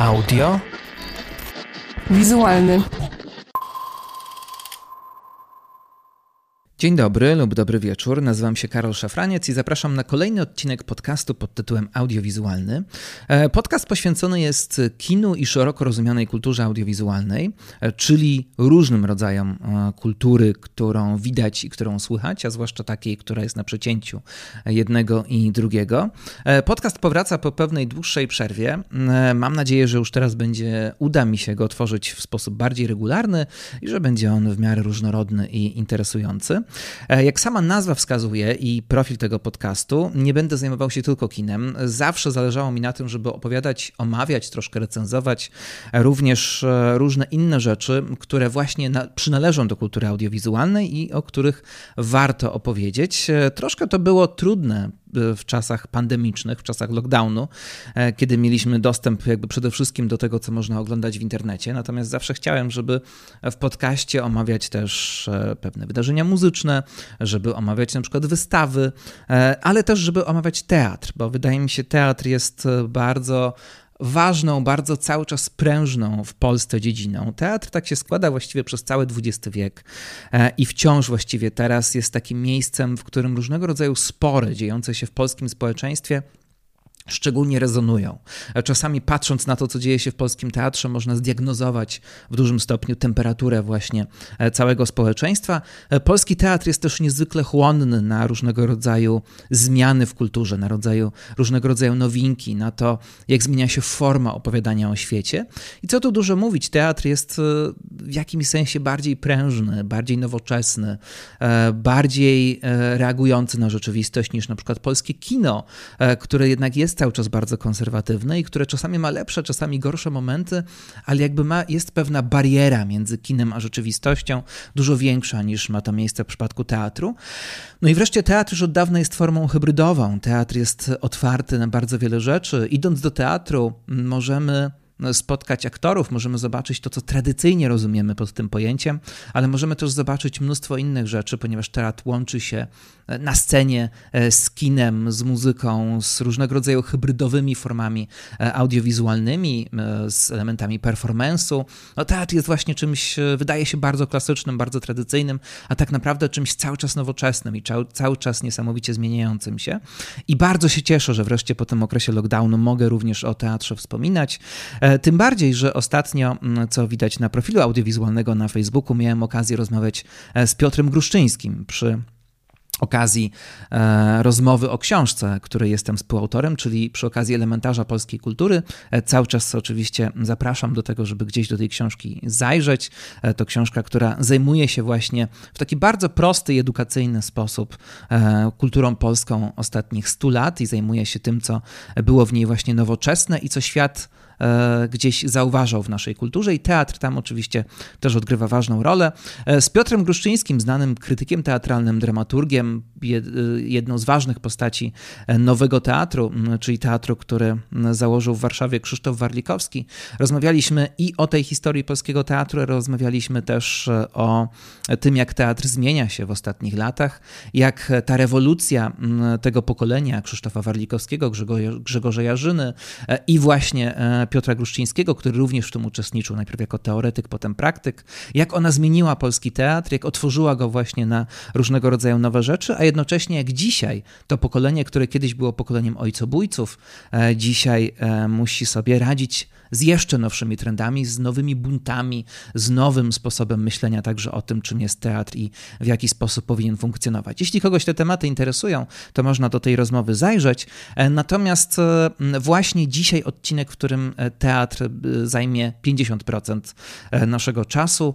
Audio. Wizualny. Dzień dobry lub dobry wieczór. Nazywam się Karol Szafraniec i zapraszam na kolejny odcinek podcastu pod tytułem Audiowizualny. E, podcast poświęcony jest kinu i szeroko rozumianej kulturze audiowizualnej, e, czyli różnym rodzajom e, kultury, którą widać i którą słychać, a zwłaszcza takiej, która jest na przecięciu jednego i drugiego. Podcast powraca po pewnej dłuższej przerwie. Mam nadzieję, że już teraz będzie uda mi się go otworzyć w sposób bardziej regularny i że będzie on w miarę różnorodny i interesujący. E, jak sama nazwa wskazuje i profil tego podcastu, nie będę zajmował się tylko kinem. Zawsze zależało mi na tym, żeby opowiadać, omawiać, troszkę recenzować również e, różne inne rzeczy, które właśnie na, przynależą do kultury audiowizualnej i o których warto opowiedzieć. E, troszkę to było trudne w czasach pandemicznych, w czasach lockdownu, e, kiedy mieliśmy dostęp jakby przede wszystkim do tego, co można oglądać w internecie. Natomiast zawsze chciałem, żeby w podcaście omawiać też e, pewne wydarzenia muzyczne, żeby omawiać na przykład wystawy, e, ale też, żeby omawiać teatr, bo wydaje mi się, teatr jest bardzo ważną, bardzo cały czas prężną w Polsce dziedziną. Teatr tak się składa właściwie przez cały XX wiek e, i wciąż właściwie teraz jest takim miejscem, w którym różnego rodzaju spory dziejące się w polskim społeczeństwie szczególnie rezonują. Czasami patrząc na to, co dzieje się w polskim teatrze, można zdiagnozować w dużym stopniu temperaturę właśnie e, całego społeczeństwa. E, polski teatr jest też niezwykle chłonny na różnego rodzaju zmiany w kulturze, na rodzaju, różnego rodzaju nowinki, na to, jak zmienia się forma opowiadania o świecie. I co tu dużo mówić, teatr jest e, w jakimś sensie bardziej prężny, bardziej nowoczesny, bardziej reagujący na rzeczywistość niż na przykład polskie kino, które jednak jest cały czas bardzo konserwatywne i które czasami ma lepsze, czasami gorsze momenty, ale jakby ma, jest pewna bariera między kinem a rzeczywistością, dużo większa niż ma to miejsce w przypadku teatru. No i wreszcie teatr już od dawna jest formą hybrydową. Teatr jest otwarty na bardzo wiele rzeczy. Idąc do teatru, możemy spotkać aktorów, możemy zobaczyć to, co tradycyjnie rozumiemy pod tym pojęciem, ale możemy też zobaczyć mnóstwo innych rzeczy, ponieważ teatr łączy się e, na scenie e, z kinem, z muzyką, z różnego rodzaju hybrydowymi formami e, audiowizualnymi, z elementami performance'u. No, teatr jest właśnie czymś, wydaje się bardzo klasycznym, bardzo tradycyjnym, a tak naprawdę czymś cały czas nowoczesnym i cały czas niesamowicie zmieniającym się. I bardzo się cieszę, że wreszcie po tym okresie lockdownu mogę również o teatrze wspominać. Tym bardziej, że ostatnio, mm, co widać na profilu audiowizualnego na Facebooku, miałem okazję rozmawiać e, z Piotrem Gruszczyńskim przy okazji e, rozmowy o książce, której jestem współautorem, czyli przy okazji elementarza polskiej kultury. E, cały czas oczywiście zapraszam do tego, żeby gdzieś do tej książki zajrzeć. E, to książka, która zajmuje się właśnie w taki bardzo prosty i edukacyjny sposób e, kulturą polską ostatnich 100 lat i zajmuje się tym, co było w niej właśnie nowoczesne i co świat E, gdzieś zauważał w naszej kulturze i teatr tam oczywiście też odgrywa ważną rolę. E, z Piotrem Gruszczyńskim, znanym krytykiem teatralnym, dramaturgiem, e, jedną z ważnych postaci nowego teatru, czyli teatru, który założył w Warszawie Krzysztof Warlikowski. Rozmawialiśmy i o tej historii polskiego teatru, rozmawialiśmy też o tym, jak teatr zmienia się w ostatnich latach, jak ta rewolucja tego pokolenia Krzysztofa Warlikowskiego, Grzegorza Jarzyny i właśnie Piotra Gruszczyńskiego, który również w tym uczestniczył, najpierw jako teoretyk, potem praktyk, jak ona zmieniła polski teatr, jak otworzyła go właśnie na różnego rodzaju nowe rzeczy, a jednocześnie jak dzisiaj to pokolenie, które kiedyś było pokoleniem ojcobójców, e, dzisiaj e, musi sobie radzić z jeszcze nowszymi trendami, z nowymi buntami, z nowym sposobem myślenia także o tym, czym jest teatr i w jaki sposób powinien funkcjonować. Jeśli kogoś te tematy interesują, to można do tej rozmowy zajrzeć. E, natomiast e, właśnie dzisiaj odcinek, w którym e, teatr zajmie 50% naszego czasu,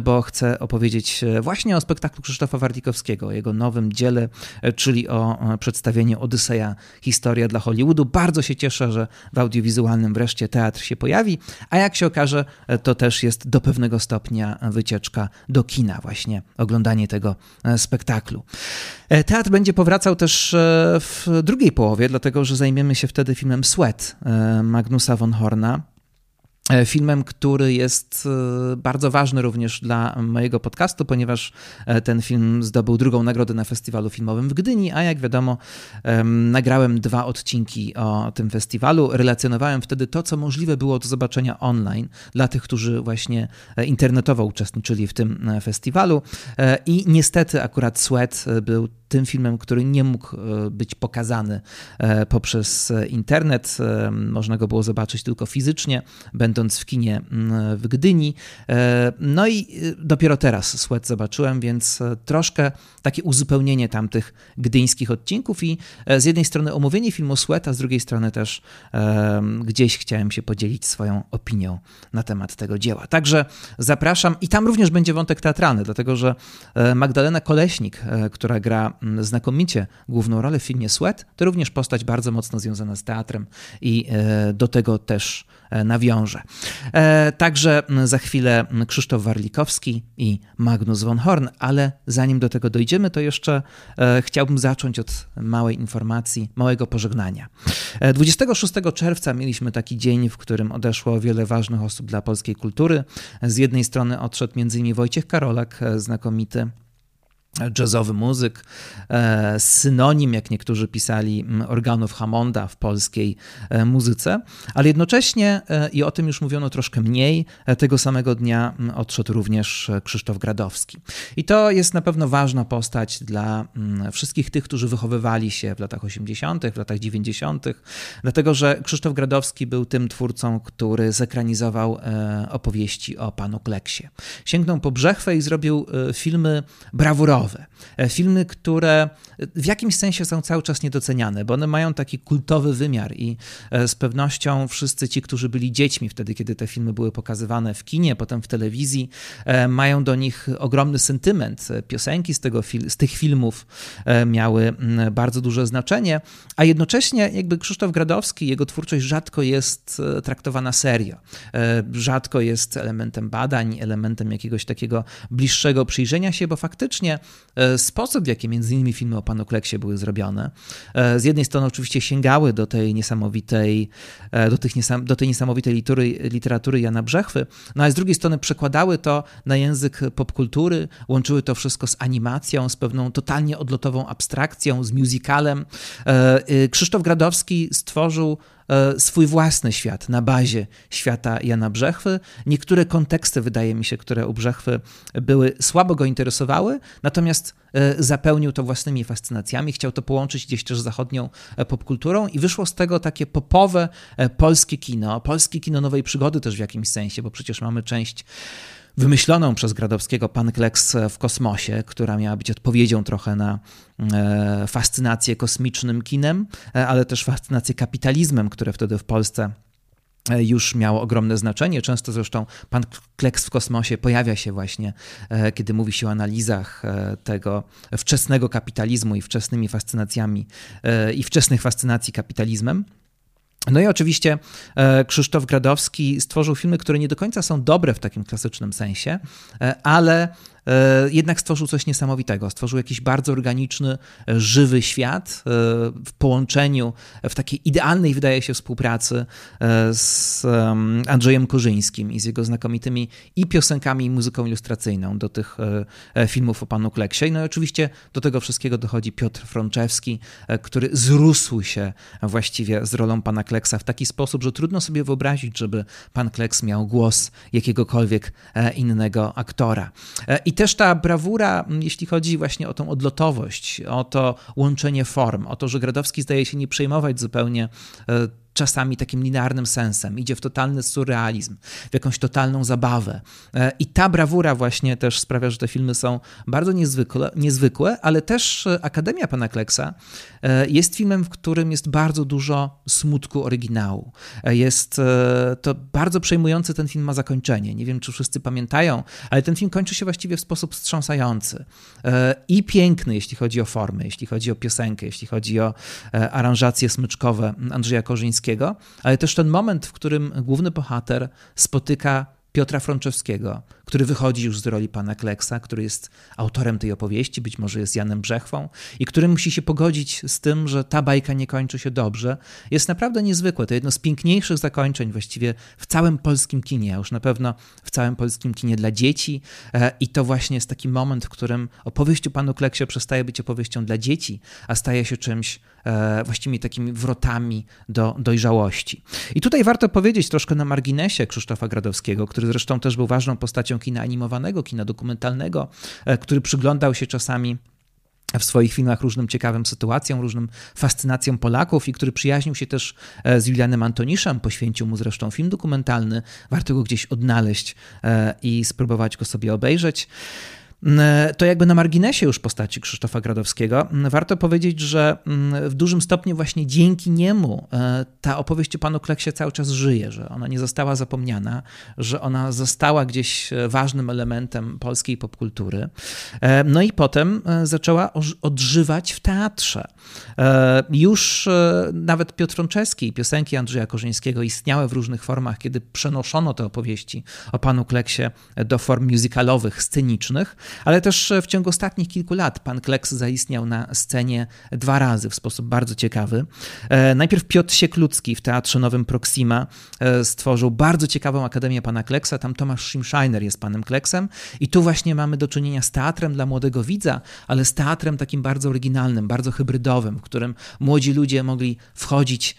bo chcę opowiedzieć właśnie o spektaklu Krzysztofa Warlikowskiego, o jego nowym dziele, czyli o przedstawieniu Odyseja Historia dla Hollywoodu. Bardzo się cieszę, że w audiowizualnym wreszcie teatr się pojawi, a jak się okaże, to też jest do pewnego stopnia wycieczka do kina, właśnie oglądanie tego e, spektaklu. E, teatr będzie powracał też e, w drugiej połowie, dlatego że zajmiemy się wtedy filmem Sweat Magnusa von Horna. E, filmem, który jest e, bardzo ważny również dla mojego podcastu, ponieważ e, ten film zdobył drugą nagrodę na festiwalu filmowym w Gdyni, a jak wiadomo, nagrałem dwa odcinki o tym festiwalu. Relacjonowałem wtedy to, co możliwe było do zobaczenia online dla tych, którzy właśnie internetowo uczestniczyli w tym festiwalu. I niestety akurat Sweat był tym filmem, który nie mógł e, być pokazany e, poprzez internet. E, można go było zobaczyć tylko fizycznie, będąc w kinie w Gdyni. No i dopiero teraz Sweat zobaczyłem, więc troszkę takie uzupełnienie tamtych gdyńskich odcinków i z jednej strony omówienie filmu Sweat, a z drugiej strony też gdzieś chciałem się podzielić swoją opinią na temat tego dzieła. Także zapraszam i tam również będzie wątek teatralny, dlatego że Magdalena Koleśnik, która gra znakomicie główną rolę w filmie Sweat, to również postać bardzo mocno związana z teatrem i e, do tego też e, nawiążę. E, także za chwilę Krzysztof Warlikowski i Magnus von Horn, ale zanim do tego dojdziemy, to jeszcze chciałbym zacząć od małej informacji, małego pożegnania. 26 czerwca mieliśmy taki dzień, w którym odeszło wiele ważnych osób dla polskiej kultury. Z jednej strony odszedł m.in. Wojciech Karolak, znakomity jazzowy muzyk, e, synonim, jak niektórzy pisali, organów Hammonda w polskiej e, muzyce, ale jednocześnie, e, i o tym już mówiono troszkę mniej, tego samego dnia odszedł również Krzysztof Gradowski. I to jest na pewno ważna postać dla wszystkich tych, którzy wychowywali się w latach 80., w latach 90., dlatego że Krzysztof Gradowski był tym twórcą, który zekranizował opowieści o panu Kleksie. Sięgnął po brzechwę i zrobił filmy brawurowe, E, filmy, które w jakimś sensie są cały czas niedoceniane, bo one mają taki kultowy wymiar i e, z pewnością wszyscy ci, którzy byli dziećmi wtedy, kiedy te filmy były pokazywane w kinie, potem w telewizji, e, mają do nich ogromny sentyment. Piosenki z, tego, z tych filmów miały bardzo duże znaczenie, a jednocześnie jakby Krzysztof Gradowski, jego twórczość rzadko jest traktowana serio. Rzadko jest elementem badań, elementem jakiegoś takiego bliższego przyjrzenia się, bo faktycznie E, sposób, w jaki między innymi filmy o panu Kleksie były zrobione, e, z jednej strony oczywiście sięgały do tej niesamowitej, e, do, tych do tej niesamowitej literatury, literatury Jana Brzechwy, no a z drugiej strony przekładały to na język popkultury, łączyły to wszystko z animacją, z pewną totalnie odlotową abstrakcją, z musicalem. Krzysztof Gradowski stworzył E, swój własny świat na bazie świata Jana Brzechwy. Niektóre konteksty, wydaje mi się, które u Brzechwy były, słabo go interesowały, natomiast e, zapełnił to własnymi fascynacjami, chciał to połączyć gdzieś też z zachodnią e, popkulturą i wyszło z tego takie popowe polskie kino, polskie kino nowej przygody też w jakimś sensie, bo przecież mamy część wymyśloną przez Gradowskiego Pan Kleks w kosmosie, która miała być odpowiedzią trochę na e, fascynację kosmicznym kinem, e, ale też fascynację kapitalizmem, które wtedy w Polsce e, już miało ogromne znaczenie. Często zresztą pan Kleks w kosmosie pojawia się właśnie, kiedy mówi się o analizach tego wczesnego kapitalizmu i wczesnymi fascynacjami i wczesnych fascynacji kapitalizmem. No i oczywiście e, Krzysztof Gradowski stworzył filmy, które nie do końca są dobre w takim klasycznym sensie, e, ale jednak stworzył coś niesamowitego. Stworzył jakiś bardzo organiczny, e, żywy świat e, w połączeniu, w takiej idealnej, wydaje się, współpracy z Andrzejem Korzyńskim i z jego znakomitymi i piosenkami, i muzyką ilustracyjną do tych filmów o panu Kleksie. No i oczywiście do tego wszystkiego dochodzi Piotr Frączewski, który zrósł się właściwie z rolą pana Kleksa w taki sposób, że trudno sobie wyobrazić, żeby pan Kleks miał głos jakiegokolwiek innego aktora. I też ta brawura, jeśli chodzi właśnie o tą odlotowość, o to łączenie form, o to, że Gradowski zdaje się nie przejmować zupełnie e, czasami takim linearnym sensem, idzie w totalny surrealizm, w jakąś totalną zabawę. E, I ta brawura właśnie też sprawia, że te filmy są bardzo niezwykłe, niezwykłe ale też e, Akademia Pana Kleksa e, jest filmem, w którym jest bardzo dużo smutku oryginału. Jest to bardzo przejmujący ten film ma zakończenie. Nie wiem, czy wszyscy pamiętają, ale ten film kończy się właściwie w sposób wstrząsający i piękny, jeśli chodzi o formy, jeśli chodzi o piosenkę, jeśli chodzi o aranżacje smyczkowe Andrzeja Korzyńskiego, ale też ten moment, w którym główny bohater spotyka Piotra Frączewskiego, który wychodzi już z roli pana Kleksa, który jest autorem tej opowieści, być może jest Janem Brzechwą i który musi się pogodzić z tym, że ta bajka nie kończy się dobrze, jest naprawdę niezwykłe. To jedno z piękniejszych zakończeń właściwie w całym polskim kinie, a już na pewno w całym polskim kinie dla dzieci e, i to właśnie jest taki moment, w którym opowieść o panu Kleksie przestaje być opowieścią dla dzieci, a staje się czymś właściwie takimi wrotami do dojrzałości. I tutaj warto powiedzieć troszkę na marginesie Krzysztofa Gradowskiego, który zresztą też był ważną postacią kina animowanego, kina dokumentalnego, e, który przyglądał się czasami w swoich filmach różnym ciekawym sytuacjom, różnym fascynacjom Polaków i który przyjaźnił się też e, z Julianem Antoniszem, poświęcił mu zresztą film dokumentalny. Warto go gdzieś odnaleźć i spróbować go sobie obejrzeć. Mm, to jakby na marginesie już postaci Krzysztofa Gradowskiego. Mm, warto powiedzieć, że mm, w dużym stopniu właśnie dzięki niemu e, ta opowieść o panu Kleksie cały czas żyje, że ona nie została zapomniana, że ona została gdzieś e, ważnym elementem polskiej popkultury. E, no i potem zaczęła odżywać w teatrze. Już nawet Piotr Frączeski, piosenki Andrzeja Korzyńskiego istniały w różnych formach, kiedy przenoszono te opowieści o panu Kleksie do form musicalowych, scenicznych ale też w ciągu ostatnich kilku lat pan Kleks zaistniał na scenie dwa razy w sposób bardzo ciekawy. E, najpierw Piotr Sieklucki w Teatrze Nowym Proxima e, stworzył bardzo ciekawą Akademię Pana Kleksa, tam Tomasz Schimscheiner jest panem Kleksem i tu właśnie mamy do czynienia z teatrem dla młodego widza, ale z teatrem takim bardzo oryginalnym, bardzo hybrydowym, w którym młodzi ludzie mogli wchodzić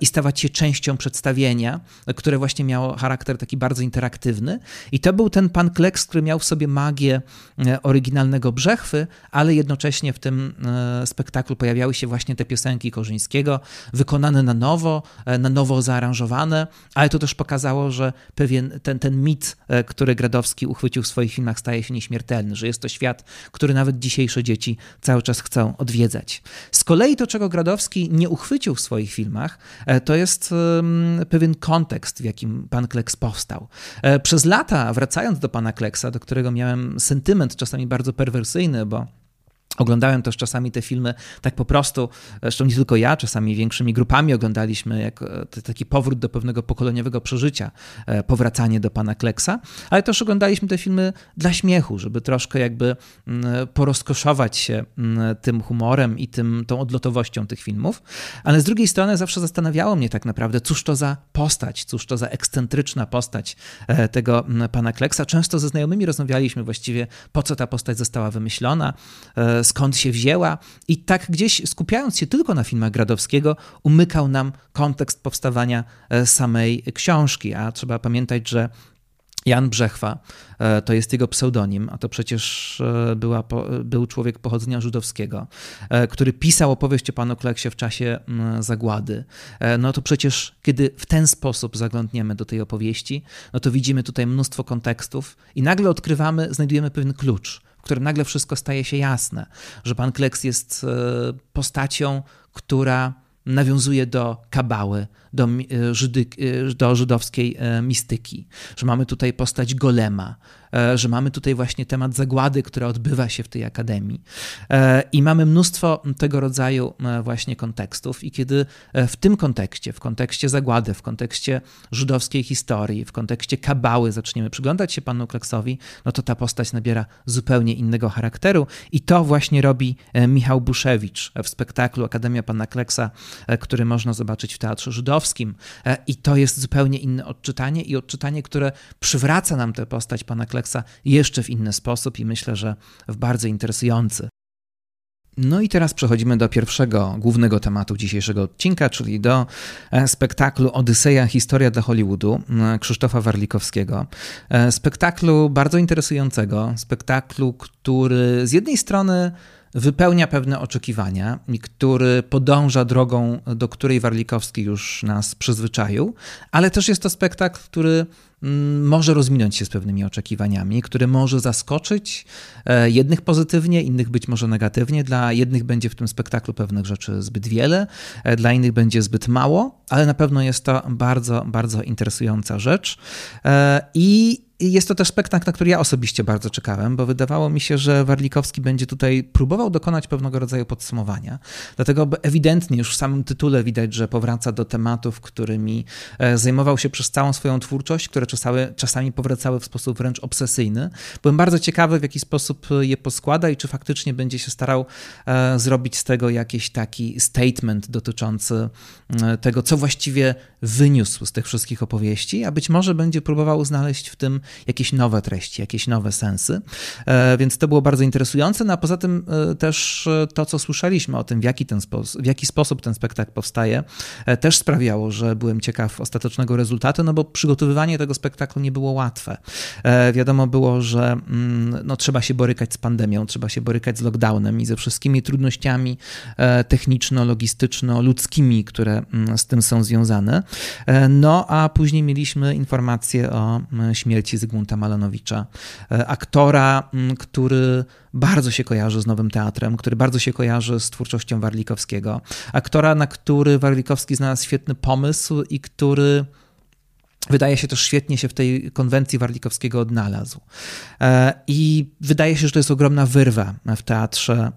i stawać się częścią przedstawienia, które właśnie miało charakter taki bardzo interaktywny i to był ten pan Kleks, który miał w sobie magię E, oryginalnego Brzechwy, ale jednocześnie w tym e, spektaklu pojawiały się właśnie te piosenki Korzyńskiego, wykonane na nowo, e, na nowo zaaranżowane, ale to też pokazało, że pewien ten, ten mit, który Gradowski uchwycił w swoich filmach, staje się nieśmiertelny, że jest to świat, który nawet dzisiejsze dzieci cały czas chcą odwiedzać. Z kolei to, czego Gradowski nie uchwycił w swoich filmach, to jest pewien kontekst, w jakim pan Kleks powstał. Przez lata, wracając do pana Kleksa, do którego miałem sentyment czasami bardzo perwersyjny, bo Oglądałem też czasami te filmy tak po prostu, zresztą nie tylko ja, czasami większymi grupami oglądaliśmy jak e, taki powrót do pewnego pokoleniowego przeżycia, e, powracanie do pana Kleksa, ale też oglądaliśmy te filmy dla śmiechu, żeby troszkę jakby mm, porozkoszować się mm, tym humorem i tym, tą odlotowością tych filmów. Ale z drugiej strony zawsze zastanawiało mnie tak naprawdę, cóż to za postać, cóż to za ekscentryczna postać e, tego mm, pana Kleksa. Często ze znajomymi rozmawialiśmy właściwie, po co ta postać została wymyślona, skąd się wzięła, i tak gdzieś skupiając się tylko na filmach Gradowskiego, umykał nam kontekst powstawania e, samej książki. A trzeba pamiętać, że Jan Brzechwa e, to jest jego pseudonim, a to przecież e, była, był człowiek pochodzenia żydowskiego, który pisał opowieść o panu Kleksie w czasie zagłady. No to przecież, kiedy w ten sposób zaglądniemy do tej opowieści, no to widzimy tutaj mnóstwo kontekstów i nagle odkrywamy, znajdujemy pewien klucz którym nagle wszystko staje się jasne, że pan Kleks jest e, postacią, która nawiązuje do kabały, do, e, Żydy, e, do żydowskiej mistyki, że mamy tutaj postać Golema, E, że mamy tutaj właśnie temat zagłady, która odbywa się w tej akademii. E, I mamy mnóstwo tego rodzaju e, właśnie kontekstów, i kiedy w tym kontekście, w kontekście zagłady, w kontekście żydowskiej historii, w kontekście kabały zaczniemy przyglądać się panu Kleksowi, no to ta postać nabiera zupełnie innego charakteru. I to właśnie robi Michał Buszewicz w spektaklu Akademia Pana Kleksa, który można zobaczyć w Teatrze Żydowskim. I to jest zupełnie inne odczytanie i odczytanie, które przywraca nam tę postać pana Kleksa jeszcze w inny sposób i myślę, że w bardzo interesujący. No i teraz przechodzimy do pierwszego głównego tematu dzisiejszego odcinka, czyli do e, spektaklu Odyseja Historia dla Hollywoodu e, Krzysztofa Warlikowskiego. E, spektaklu bardzo interesującego, spektaklu, który z jednej strony wypełnia pewne oczekiwania i który podąża drogą, do której Warlikowski już nas przyzwyczaił, ale też jest to spektakl, który mm, może rozminąć się z pewnymi oczekiwaniami, który może zaskoczyć e, jednych pozytywnie, innych być może negatywnie. Dla jednych będzie w tym spektaklu pewnych rzeczy zbyt wiele, e, dla innych będzie zbyt mało, ale na pewno jest to bardzo, bardzo interesująca rzecz. E, I jest to też spektakl, na który ja osobiście bardzo czekałem, bo wydawało mi się, że Warlikowski będzie tutaj próbował dokonać pewnego rodzaju podsumowania. Dlatego ewidentnie już w samym tytule widać, że powraca do tematów, którymi e, zajmował się przez całą swoją twórczość, które czasami, czasami powracały w sposób wręcz obsesyjny. Byłem bardzo ciekawy, w jaki sposób je poskłada i czy faktycznie będzie się starał e, zrobić z tego jakiś taki statement dotyczący e, tego, co właściwie wyniósł z tych wszystkich opowieści, a być może będzie próbował znaleźć w tym jakieś nowe treści, jakieś nowe sensy. E, więc to było bardzo interesujące. No a poza tym e, też e, to, co słyszeliśmy o tym, w jaki, ten sposób, w jaki sposób ten spektakl powstaje, też sprawiało, że byłem ciekaw ostatecznego rezultatu, no bo przygotowywanie tego spektaklu nie było łatwe. Wiadomo było, że mm, no, trzeba się borykać z pandemią, trzeba się borykać z lockdownem i ze wszystkimi trudnościami techniczno-logistyczno-ludzkimi, które mm, z tym są związane. No a później mieliśmy informację o śmierci Zygmunta Malanowicza, e, aktora, który bardzo się kojarzy z Nowym Teatrem, który bardzo się kojarzy z twórczością Warlikowskiego, aktora, na który Warlikowski znalazł świetny pomysł i który wydaje się też świetnie się w tej konwencji Warlikowskiego odnalazł. E, I wydaje się, że to jest ogromna wyrwa w teatrze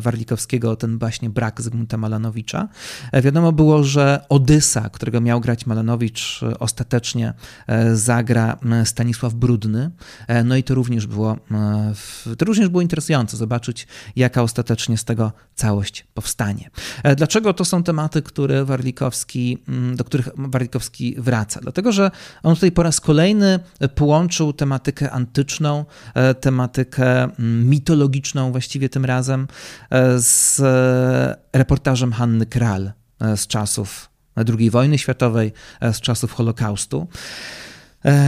Warlikowskiego, ten właśnie brak Zygmunta Malanowicza. E, wiadomo było, że Odysa, którego miał grać Malanowicz, e, ostatecznie zagra Stanisław Brudny. No i to również było, to również było interesujące zobaczyć, jaka ostatecznie z tego całość powstanie. Dlaczego to są tematy, które Warlikowski, do których Warlikowski wraca? Dlatego, że on tutaj po raz kolejny połączył tematykę antyczną, e, tematykę mm, mitologiczną właściwie tym razem e, z reportażem Hanny Kral e, z czasów II wojny światowej, z czasów Holokaustu.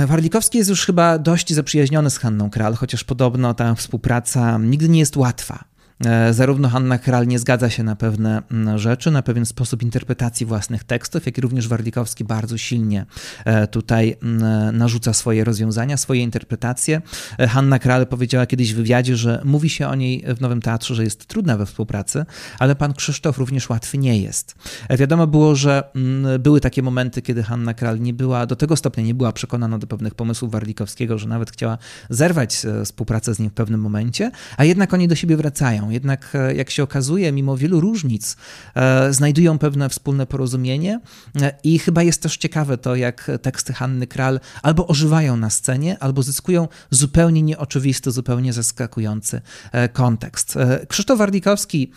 Warlikowski jest już chyba dość zaprzyjaźniony z Hanną Kral, chociaż podobno ta współpraca nigdy nie jest łatwa. E, zarówno Hanna Kral nie zgadza się na pewne mm, rzeczy, na pewien sposób interpretacji własnych tekstów, jak i również Warlikowski bardzo silnie e, tutaj mm, narzuca swoje rozwiązania, swoje interpretacje. E, Hanna Kral powiedziała kiedyś w wywiadzie, że mówi się o niej w Nowym Teatrze, że jest trudna we współpracy, ale pan Krzysztof również łatwy nie jest. Wiadomo było, że mm, były takie momenty, kiedy Hanna Kral nie była, do tego stopnia nie była przekonana do pewnych pomysłów Warlikowskiego, że nawet chciała zerwać współpracę z nim w pewnym momencie, a jednak oni do siebie wracają. Jednak, e, jak się okazuje, mimo wielu różnic, e, znajdują pewne wspólne porozumienie e, i chyba jest też ciekawe to, jak teksty Hanny Kral albo ożywają na scenie, albo zyskują zupełnie nieoczywisty, zupełnie zaskakujący kontekst. Krzysztof Wardikowski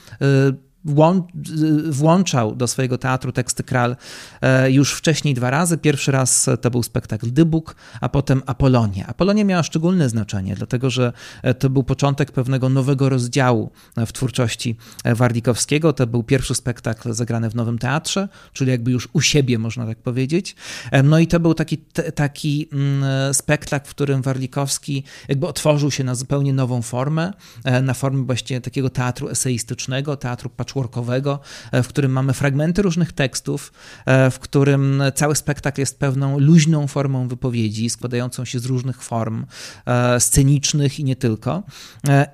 włączał do swojego teatru teksty Kral e, już wcześniej dwa razy. Pierwszy raz to był spektakl Dybuk, a potem Apolonia. Apolonia miała szczególne znaczenie, dlatego że e, to był początek pewnego nowego rozdziału w twórczości e, Wardikowskiego. To był pierwszy spektakl zagrany w Nowym Teatrze, czyli jakby już u siebie, można tak powiedzieć. No i to był taki, taki mm, spektakl, w którym Wardikowski jakby otworzył się na zupełnie nową formę, na formę właściwie takiego teatru eseistycznego, teatru patrz patchworkowego, e, w którym mamy fragmenty różnych tekstów, e, w którym cały spektakl jest pewną luźną formą wypowiedzi, składającą się z różnych form e, scenicznych i nie tylko.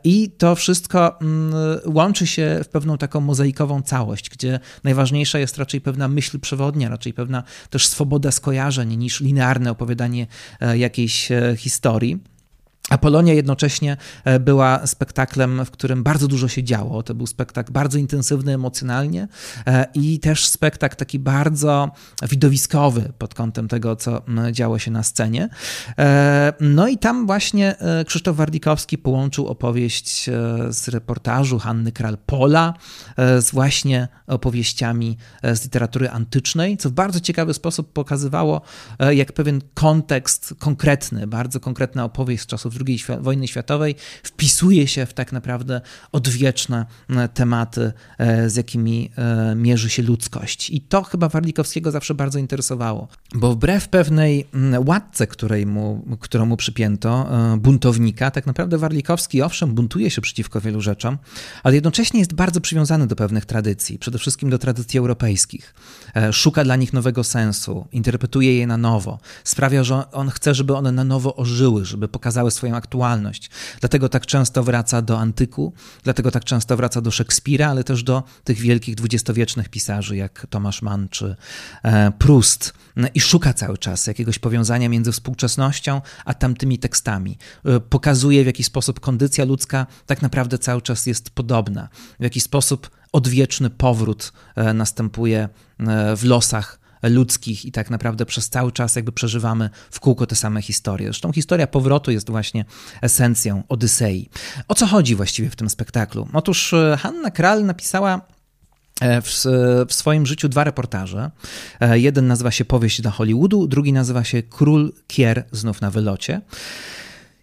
I to wszystko mm, łączy się w pewną taką mozaikową całość, gdzie najważniejsza jest raczej pewna myśl przewodnia, raczej pewna też swoboda skojarzeń niż linearne opowiadanie jakiejś historii. Apolonia jednocześnie e, była spektaklem, w którym bardzo dużo się działo. To był spektakl bardzo intensywny emocjonalnie e, i też spektakl taki bardzo widowiskowy pod kątem tego, co działo się na scenie. E, no i tam właśnie Krzysztof Wardikowski połączył opowieść z reportażu Hanny Kral-Pola z właśnie opowieściami z literatury antycznej, co w bardzo ciekawy sposób pokazywało, jak pewien kontekst konkretny, bardzo konkretna opowieść z czasów II wojny światowej wpisuje się w tak naprawdę odwieczne e, tematy, e, z jakimi e, mierzy się ludzkość. I to chyba Warlikowskiego zawsze bardzo interesowało, bo wbrew pewnej łatce, której mu, którą mu przypięto, buntownika, tak naprawdę Warlikowski owszem buntuje się przeciwko wielu rzeczom, ale jednocześnie jest bardzo przywiązany do pewnych tradycji, przede wszystkim do tradycji europejskich. Szuka dla nich nowego sensu, interpretuje je na nowo, sprawia, że on chce, żeby one na nowo ożyły, żeby pokazały swoje swoją aktualność. Dlatego tak często wraca do antyku, dlatego tak często wraca do Szekspira, ale też do tych wielkich dwudziestowiecznych pisarzy jak Tomasz Mann czy e, Proust i szuka cały czas jakiegoś powiązania między współczesnością a tamtymi tekstami. E, pokazuje, w jaki sposób kondycja ludzka tak naprawdę cały czas jest podobna, w jaki sposób odwieczny powrót e, następuje w losach ludzkich i tak naprawdę przez cały czas jakby przeżywamy w kółko te same historie. Zresztą historia powrotu jest właśnie esencją Odysei. O co chodzi właściwie w tym spektaklu? Otóż e, Hanna Kral napisała e, w, w, swoim życiu dwa reportaże. E, jeden nazywa się Powieść dla Hollywoodu, drugi nazywa się Król Kier znów na wylocie.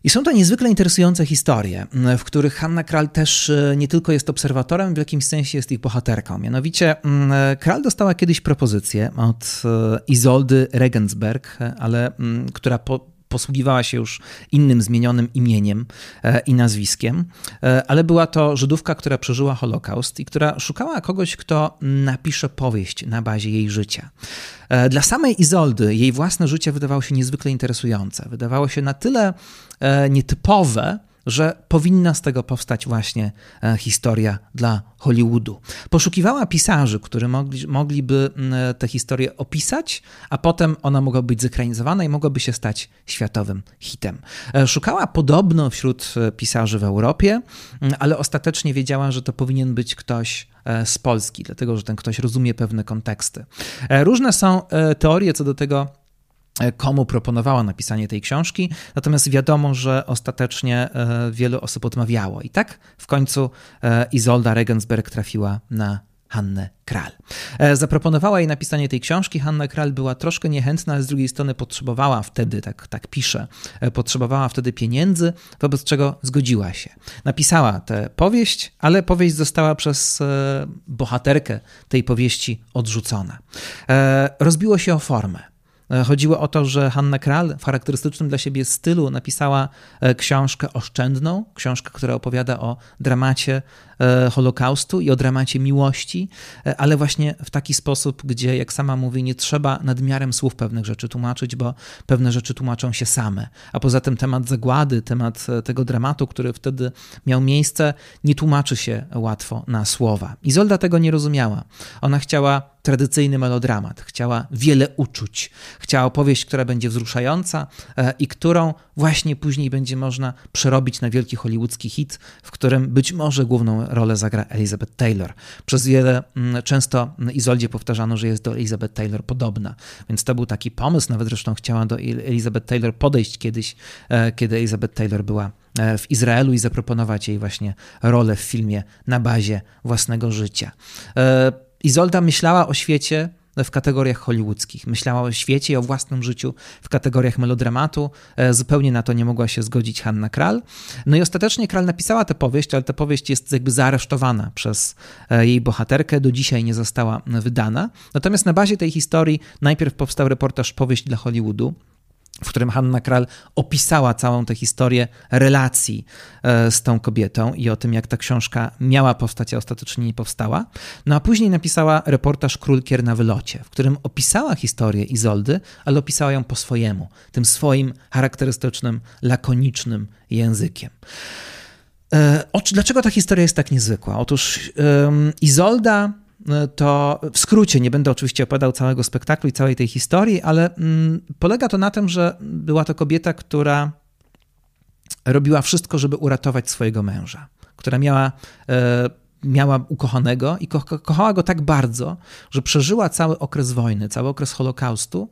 I są to niezwykle interesujące historie, w których Hanna Kral też e, nie tylko jest obserwatorem, w jakimś sensie jest ich bohaterką. Mianowicie Kral dostała kiedyś propozycję od e, Izoldy Regensberg, ale która po, posługiwała się już innym zmienionym imieniem e, i nazwiskiem, ale była to Żydówka, która przeżyła Holokaust i która szukała kogoś, kto napisze powieść na bazie jej życia. E, dla samej Izoldy jej własne życie wydawało się niezwykle interesujące. Wydawało się na tyle e, nietypowe, że powinna z tego powstać właśnie e, historia dla Hollywoodu. Poszukiwała pisarzy, którzy mogli, mogliby tę historię opisać, a potem ona mogła być zekranizowana i mogłaby się stać światowym hitem. Szukała podobno wśród pisarzy w Europie, ale ostatecznie wiedziała, że to powinien być ktoś E, z Polski, dlatego że ten ktoś rozumie pewne konteksty. E, różne są e, teorie co do tego, komu proponowała napisanie tej książki, natomiast wiadomo, że ostatecznie wielu osób odmawiało. I tak w końcu Izolda Regensberg trafiła na Hannę Kral. E, zaproponowała jej napisanie tej książki. Hanna Kral była troszkę niechętna, ale z drugiej strony potrzebowała wtedy, tak, tak pisze, e, potrzebowała wtedy pieniędzy, wobec czego zgodziła się. Napisała tę powieść, ale powieść została przez e, bohaterkę tej powieści odrzucona. Rozbiło się o formę. E, chodziło o to, że Hanna Kral w charakterystycznym dla siebie stylu napisała e, książkę oszczędną, książkę, która opowiada o dramacie Holokaustu i o dramacie miłości, ale właśnie w taki sposób, gdzie, jak sama mówi, nie trzeba nadmiarem słów pewnych rzeczy tłumaczyć, bo pewne rzeczy tłumaczą się same. A poza tym temat zagłady, temat tego dramatu, który wtedy miał miejsce, nie tłumaczy się łatwo na słowa. Izolda tego nie rozumiała. Ona chciała tradycyjny melodramat, chciała wiele uczuć, chciała opowieść, która będzie wzruszająca e, i którą właśnie później będzie można przerobić na wielki hollywoodzki hit, w którym być może główną rolę zagra Elizabeth Taylor. Przez wiele, mm, często Izoldzie powtarzano, że jest do Elizabeth Taylor podobna, więc to był taki pomysł, nawet zresztą chciała do Elizabeth Taylor podejść kiedyś, e, kiedy Elizabeth Taylor była e, w Izraelu i zaproponować jej właśnie rolę w filmie na bazie własnego życia. Izolda myślała o świecie w kategoriach hollywoodzkich. Myślała o świecie i o własnym życiu w kategoriach melodramatu. E, zupełnie na to nie mogła się zgodzić Hanna Kral. No i ostatecznie Kral napisała tę powieść, ale ta powieść jest jakby zaaresztowana przez e, jej bohaterkę. Do dzisiaj nie została wydana. Natomiast na bazie tej historii najpierw powstał reportaż Powieść dla Hollywoodu, w którym Hanna Kral opisała całą tę historię relacji e, z tą kobietą i o tym, jak ta książka miała powstać, a ostatecznie nie powstała. No a później napisała reportaż Królkier na wylocie, w którym opisała historię Izoldy, ale opisała ją po swojemu, tym swoim charakterystycznym, lakonicznym językiem. E, dlaczego ta historia jest tak niezwykła? Otóż Izolda E, to w skrócie, nie będę oczywiście opowiadał całego spektaklu i całej tej historii, ale mm, polega to na tym, że była to kobieta, która robiła wszystko, żeby uratować swojego męża, która miała e, miała ukochanego i ko kochała go tak bardzo, że przeżyła cały okres wojny, cały okres Holokaustu,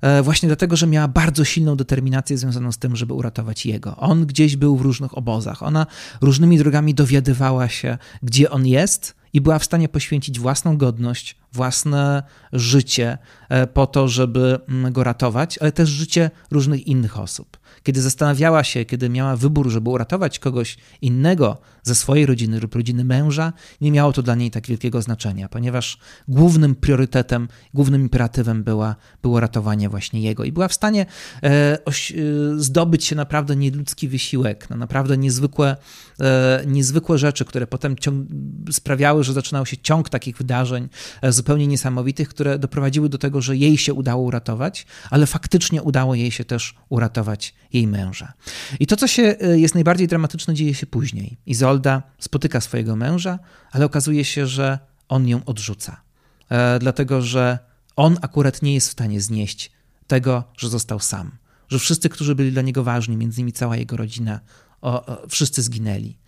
e, właśnie dlatego, że miała bardzo silną determinację związaną z tym, żeby uratować jego. On gdzieś był w różnych obozach, ona różnymi drogami dowiadywała się, gdzie on jest i była w stanie poświęcić własną godność, własne życie e, po to, żeby mm, go ratować, ale też życie różnych innych osób. Kiedy zastanawiała się, kiedy miała wybór, żeby uratować kogoś innego ze swojej rodziny lub rodziny męża, nie miało to dla niej tak wielkiego znaczenia, ponieważ głównym priorytetem, głównym imperatywem była, było ratowanie właśnie jego. I była w stanie e, e, zdobyć się naprawdę nieludzki wysiłek, no naprawdę niezwykłe, niezwykłe rzeczy, które potem sprawiały, że zaczynał się ciąg takich wydarzeń e, zupełnie niesamowitych, które doprowadziły do tego, że jej się udało uratować, ale faktycznie udało jej się też uratować jej męża. I to, co się jest najbardziej dramatyczne, dzieje się później. Izolda spotyka swojego męża, ale okazuje się, że on ją odrzuca. E, dlatego, że on akurat nie jest w stanie znieść tego, że został sam. Że wszyscy, którzy byli dla niego ważni, między innymi cała jego rodzina, o, o, wszyscy zginęli.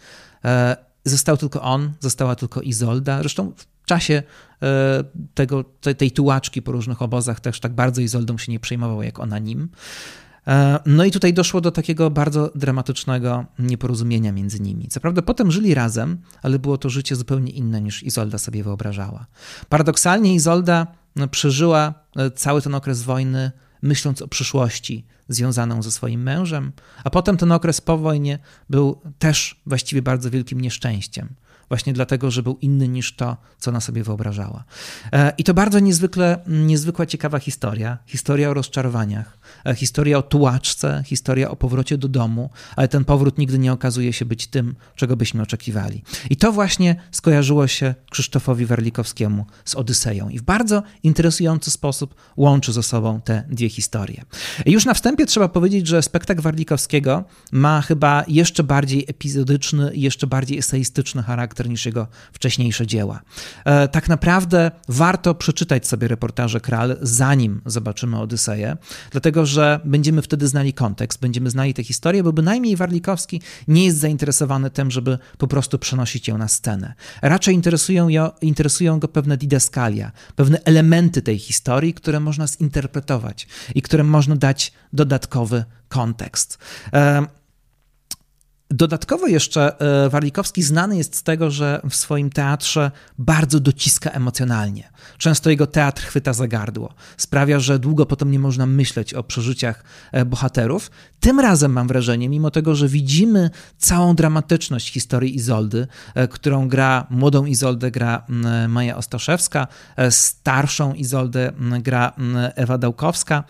Został tylko on, została tylko Izolda. Zresztą w czasie e, tego, tej tułaczki po różnych obozach też tak bardzo Izoldą się nie przejmował jak ona nim. E, no i tutaj doszło do takiego bardzo dramatycznego nieporozumienia między nimi. Co prawda potem żyli razem, ale było to życie zupełnie inne niż Izolda sobie wyobrażała. Paradoksalnie Izolda no, przeżyła e, cały ten okres wojny myśląc o przyszłości związaną ze swoim mężem, a potem ten okres po wojnie był też właściwie bardzo wielkim nieszczęściem właśnie dlatego, że był inny niż to, co ona sobie wyobrażała. E, I to bardzo niezwykle, niezwykła, ciekawa historia. Historia o rozczarowaniach, e, historia o tułaczce, historia o powrocie do domu, ale ten powrót nigdy nie okazuje się być tym, czego byśmy oczekiwali. I to właśnie skojarzyło się Krzysztofowi Werlikowskiemu z Odyseją i w bardzo interesujący sposób łączy ze sobą te dwie historie. Już na wstępie trzeba powiedzieć, że spektakl Werlikowskiego ma chyba jeszcze bardziej epizodyczny, jeszcze bardziej eseistyczny charakter charakter niż jego wcześniejsze dzieła. E, tak naprawdę warto przeczytać sobie reportaże Kral, zanim zobaczymy Odyseję, dlatego że będziemy wtedy znali kontekst, będziemy znali tę historię, bo bynajmniej Warlikowski nie jest zainteresowany tym, żeby po prostu przenosić ją na scenę. Raczej interesują, ją, interesują go pewne didaskalia, pewne elementy tej historii, które można zinterpretować i którym można dać dodatkowy kontekst. E, Dodatkowo jeszcze e, Warlikowski znany jest z tego, że w swoim teatrze bardzo dociska emocjonalnie. Często jego teatr chwyta za gardło. Sprawia, że długo potem nie można myśleć o przeżyciach e, bohaterów. Tym razem mam wrażenie, mimo tego, że widzimy całą dramatyczność historii Izoldy, e, którą gra, młodą Izoldę gra Maja Ostaszewska, starszą Izoldę gra Ewa Dałkowska,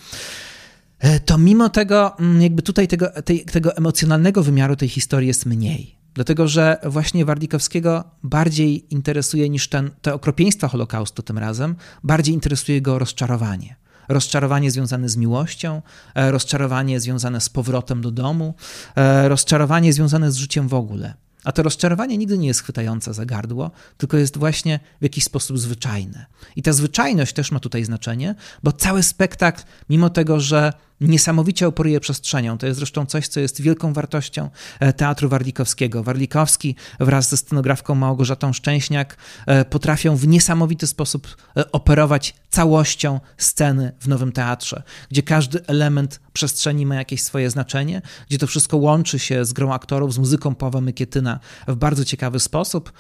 to mimo tego, mm, jakby tutaj tego, tej, tego emocjonalnego wymiaru tej historii jest mniej. Dlatego, że właśnie Wardikowskiego bardziej interesuje niż ten, te okropieństwa Holokaustu tym razem, bardziej interesuje go rozczarowanie. Rozczarowanie związane z miłością, e, rozczarowanie związane z powrotem do domu, e, rozczarowanie związane z życiem w ogóle. A to rozczarowanie nigdy nie jest chwytające za gardło, tylko jest właśnie w jakiś sposób zwyczajne. I ta zwyczajność też ma tutaj znaczenie, bo cały spektakl, mimo tego, że niesamowicie operuje przestrzenią. To jest zresztą coś, co jest wielką wartością e, teatru Warlikowskiego. Warlikowski wraz ze scenografką Małgorzatą Szczęśniak e, potrafią w niesamowity sposób e, operować całością sceny w Nowym Teatrze, gdzie każdy element przestrzeni ma jakieś swoje znaczenie, gdzie to wszystko łączy się z grą aktorów, z muzyką Pawła Mykietyna w bardzo ciekawy sposób,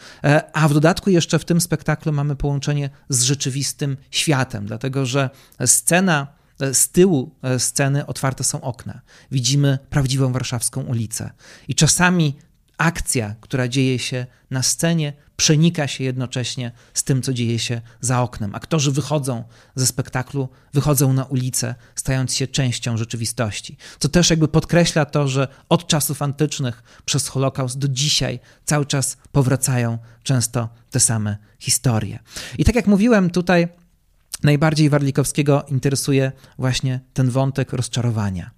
a w dodatku jeszcze w tym spektaklu mamy połączenie z rzeczywistym światem, dlatego że scena z tyłu e, sceny otwarte są okna. Widzimy prawdziwą warszawską ulicę. I czasami akcja, która dzieje się na scenie, przenika się jednocześnie z tym, co dzieje się za oknem. Aktorzy wychodzą ze spektaklu, wychodzą na ulicę, stając się częścią rzeczywistości. Co też jakby podkreśla to, że od czasów antycznych przez Holokaust do dzisiaj cały czas powracają często te same historie. I tak jak mówiłem tutaj, najbardziej Warlikowskiego interesuje właśnie ten wątek rozczarowania.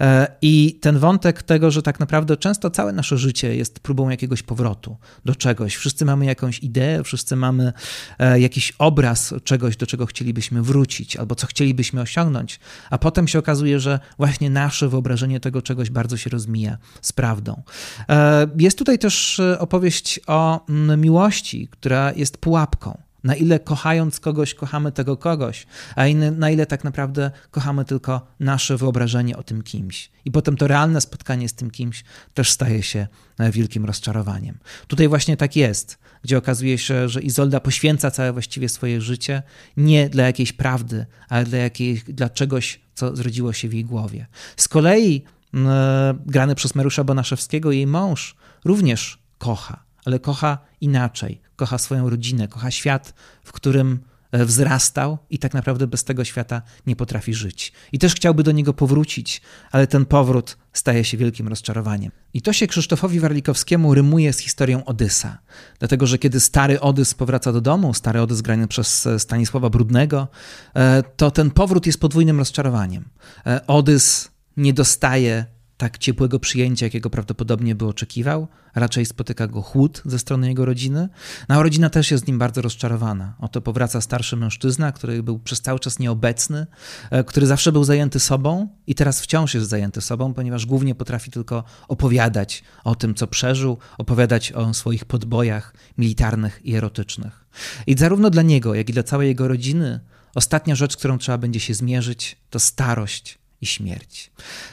E, I ten wątek tego, że tak naprawdę często całe nasze życie jest próbą jakiegoś powrotu do czegoś. Wszyscy mamy jakąś ideę, wszyscy mamy e, jakiś obraz czegoś, do czego chcielibyśmy wrócić albo co chcielibyśmy osiągnąć, a potem się okazuje, że właśnie nasze wyobrażenie tego czegoś bardzo się rozmija z prawdą. E, jest tutaj też opowieść o mm, miłości, która jest pułapką na ile kochając kogoś, kochamy tego kogoś, a inny, na ile tak naprawdę kochamy tylko nasze wyobrażenie o tym kimś. I potem to realne spotkanie z tym kimś też staje się e, wielkim rozczarowaniem. Tutaj właśnie tak jest, gdzie okazuje się, że Izolda poświęca całe właściwie swoje życie nie dla jakiejś prawdy, ale dla, jakiej, dla czegoś, co zrodziło się w jej głowie. Z kolei e, grany przez Mariusza Bonaszewskiego jej mąż również kocha, ale kocha inaczej kocha swoją rodzinę, kocha świat, w którym e, wzrastał i tak naprawdę bez tego świata nie potrafi żyć. I też chciałby do niego powrócić, ale ten powrót staje się wielkim rozczarowaniem. I to się Krzysztofowi Warlikowskiemu rymuje z historią Odysa. Dlatego, że kiedy stary Odys powraca do domu, stary Odys grany przez e, Stanisława Brudnego, e, to ten powrót jest podwójnym rozczarowaniem. Odys nie dostaje tak ciepłego przyjęcia, jakiego prawdopodobnie by oczekiwał. Raczej spotyka go chłód ze strony jego rodziny. No, a rodzina też jest z nim bardzo rozczarowana. Oto powraca starszy mężczyzna, który był przez cały czas nieobecny, e, który zawsze był zajęty sobą i teraz wciąż jest zajęty sobą, ponieważ głównie potrafi tylko opowiadać o tym, co przeżył, opowiadać o swoich podbojach militarnych i erotycznych. I zarówno dla niego, jak i dla całej jego rodziny, ostatnia rzecz, którą trzeba będzie się zmierzyć, to starość i śmierć.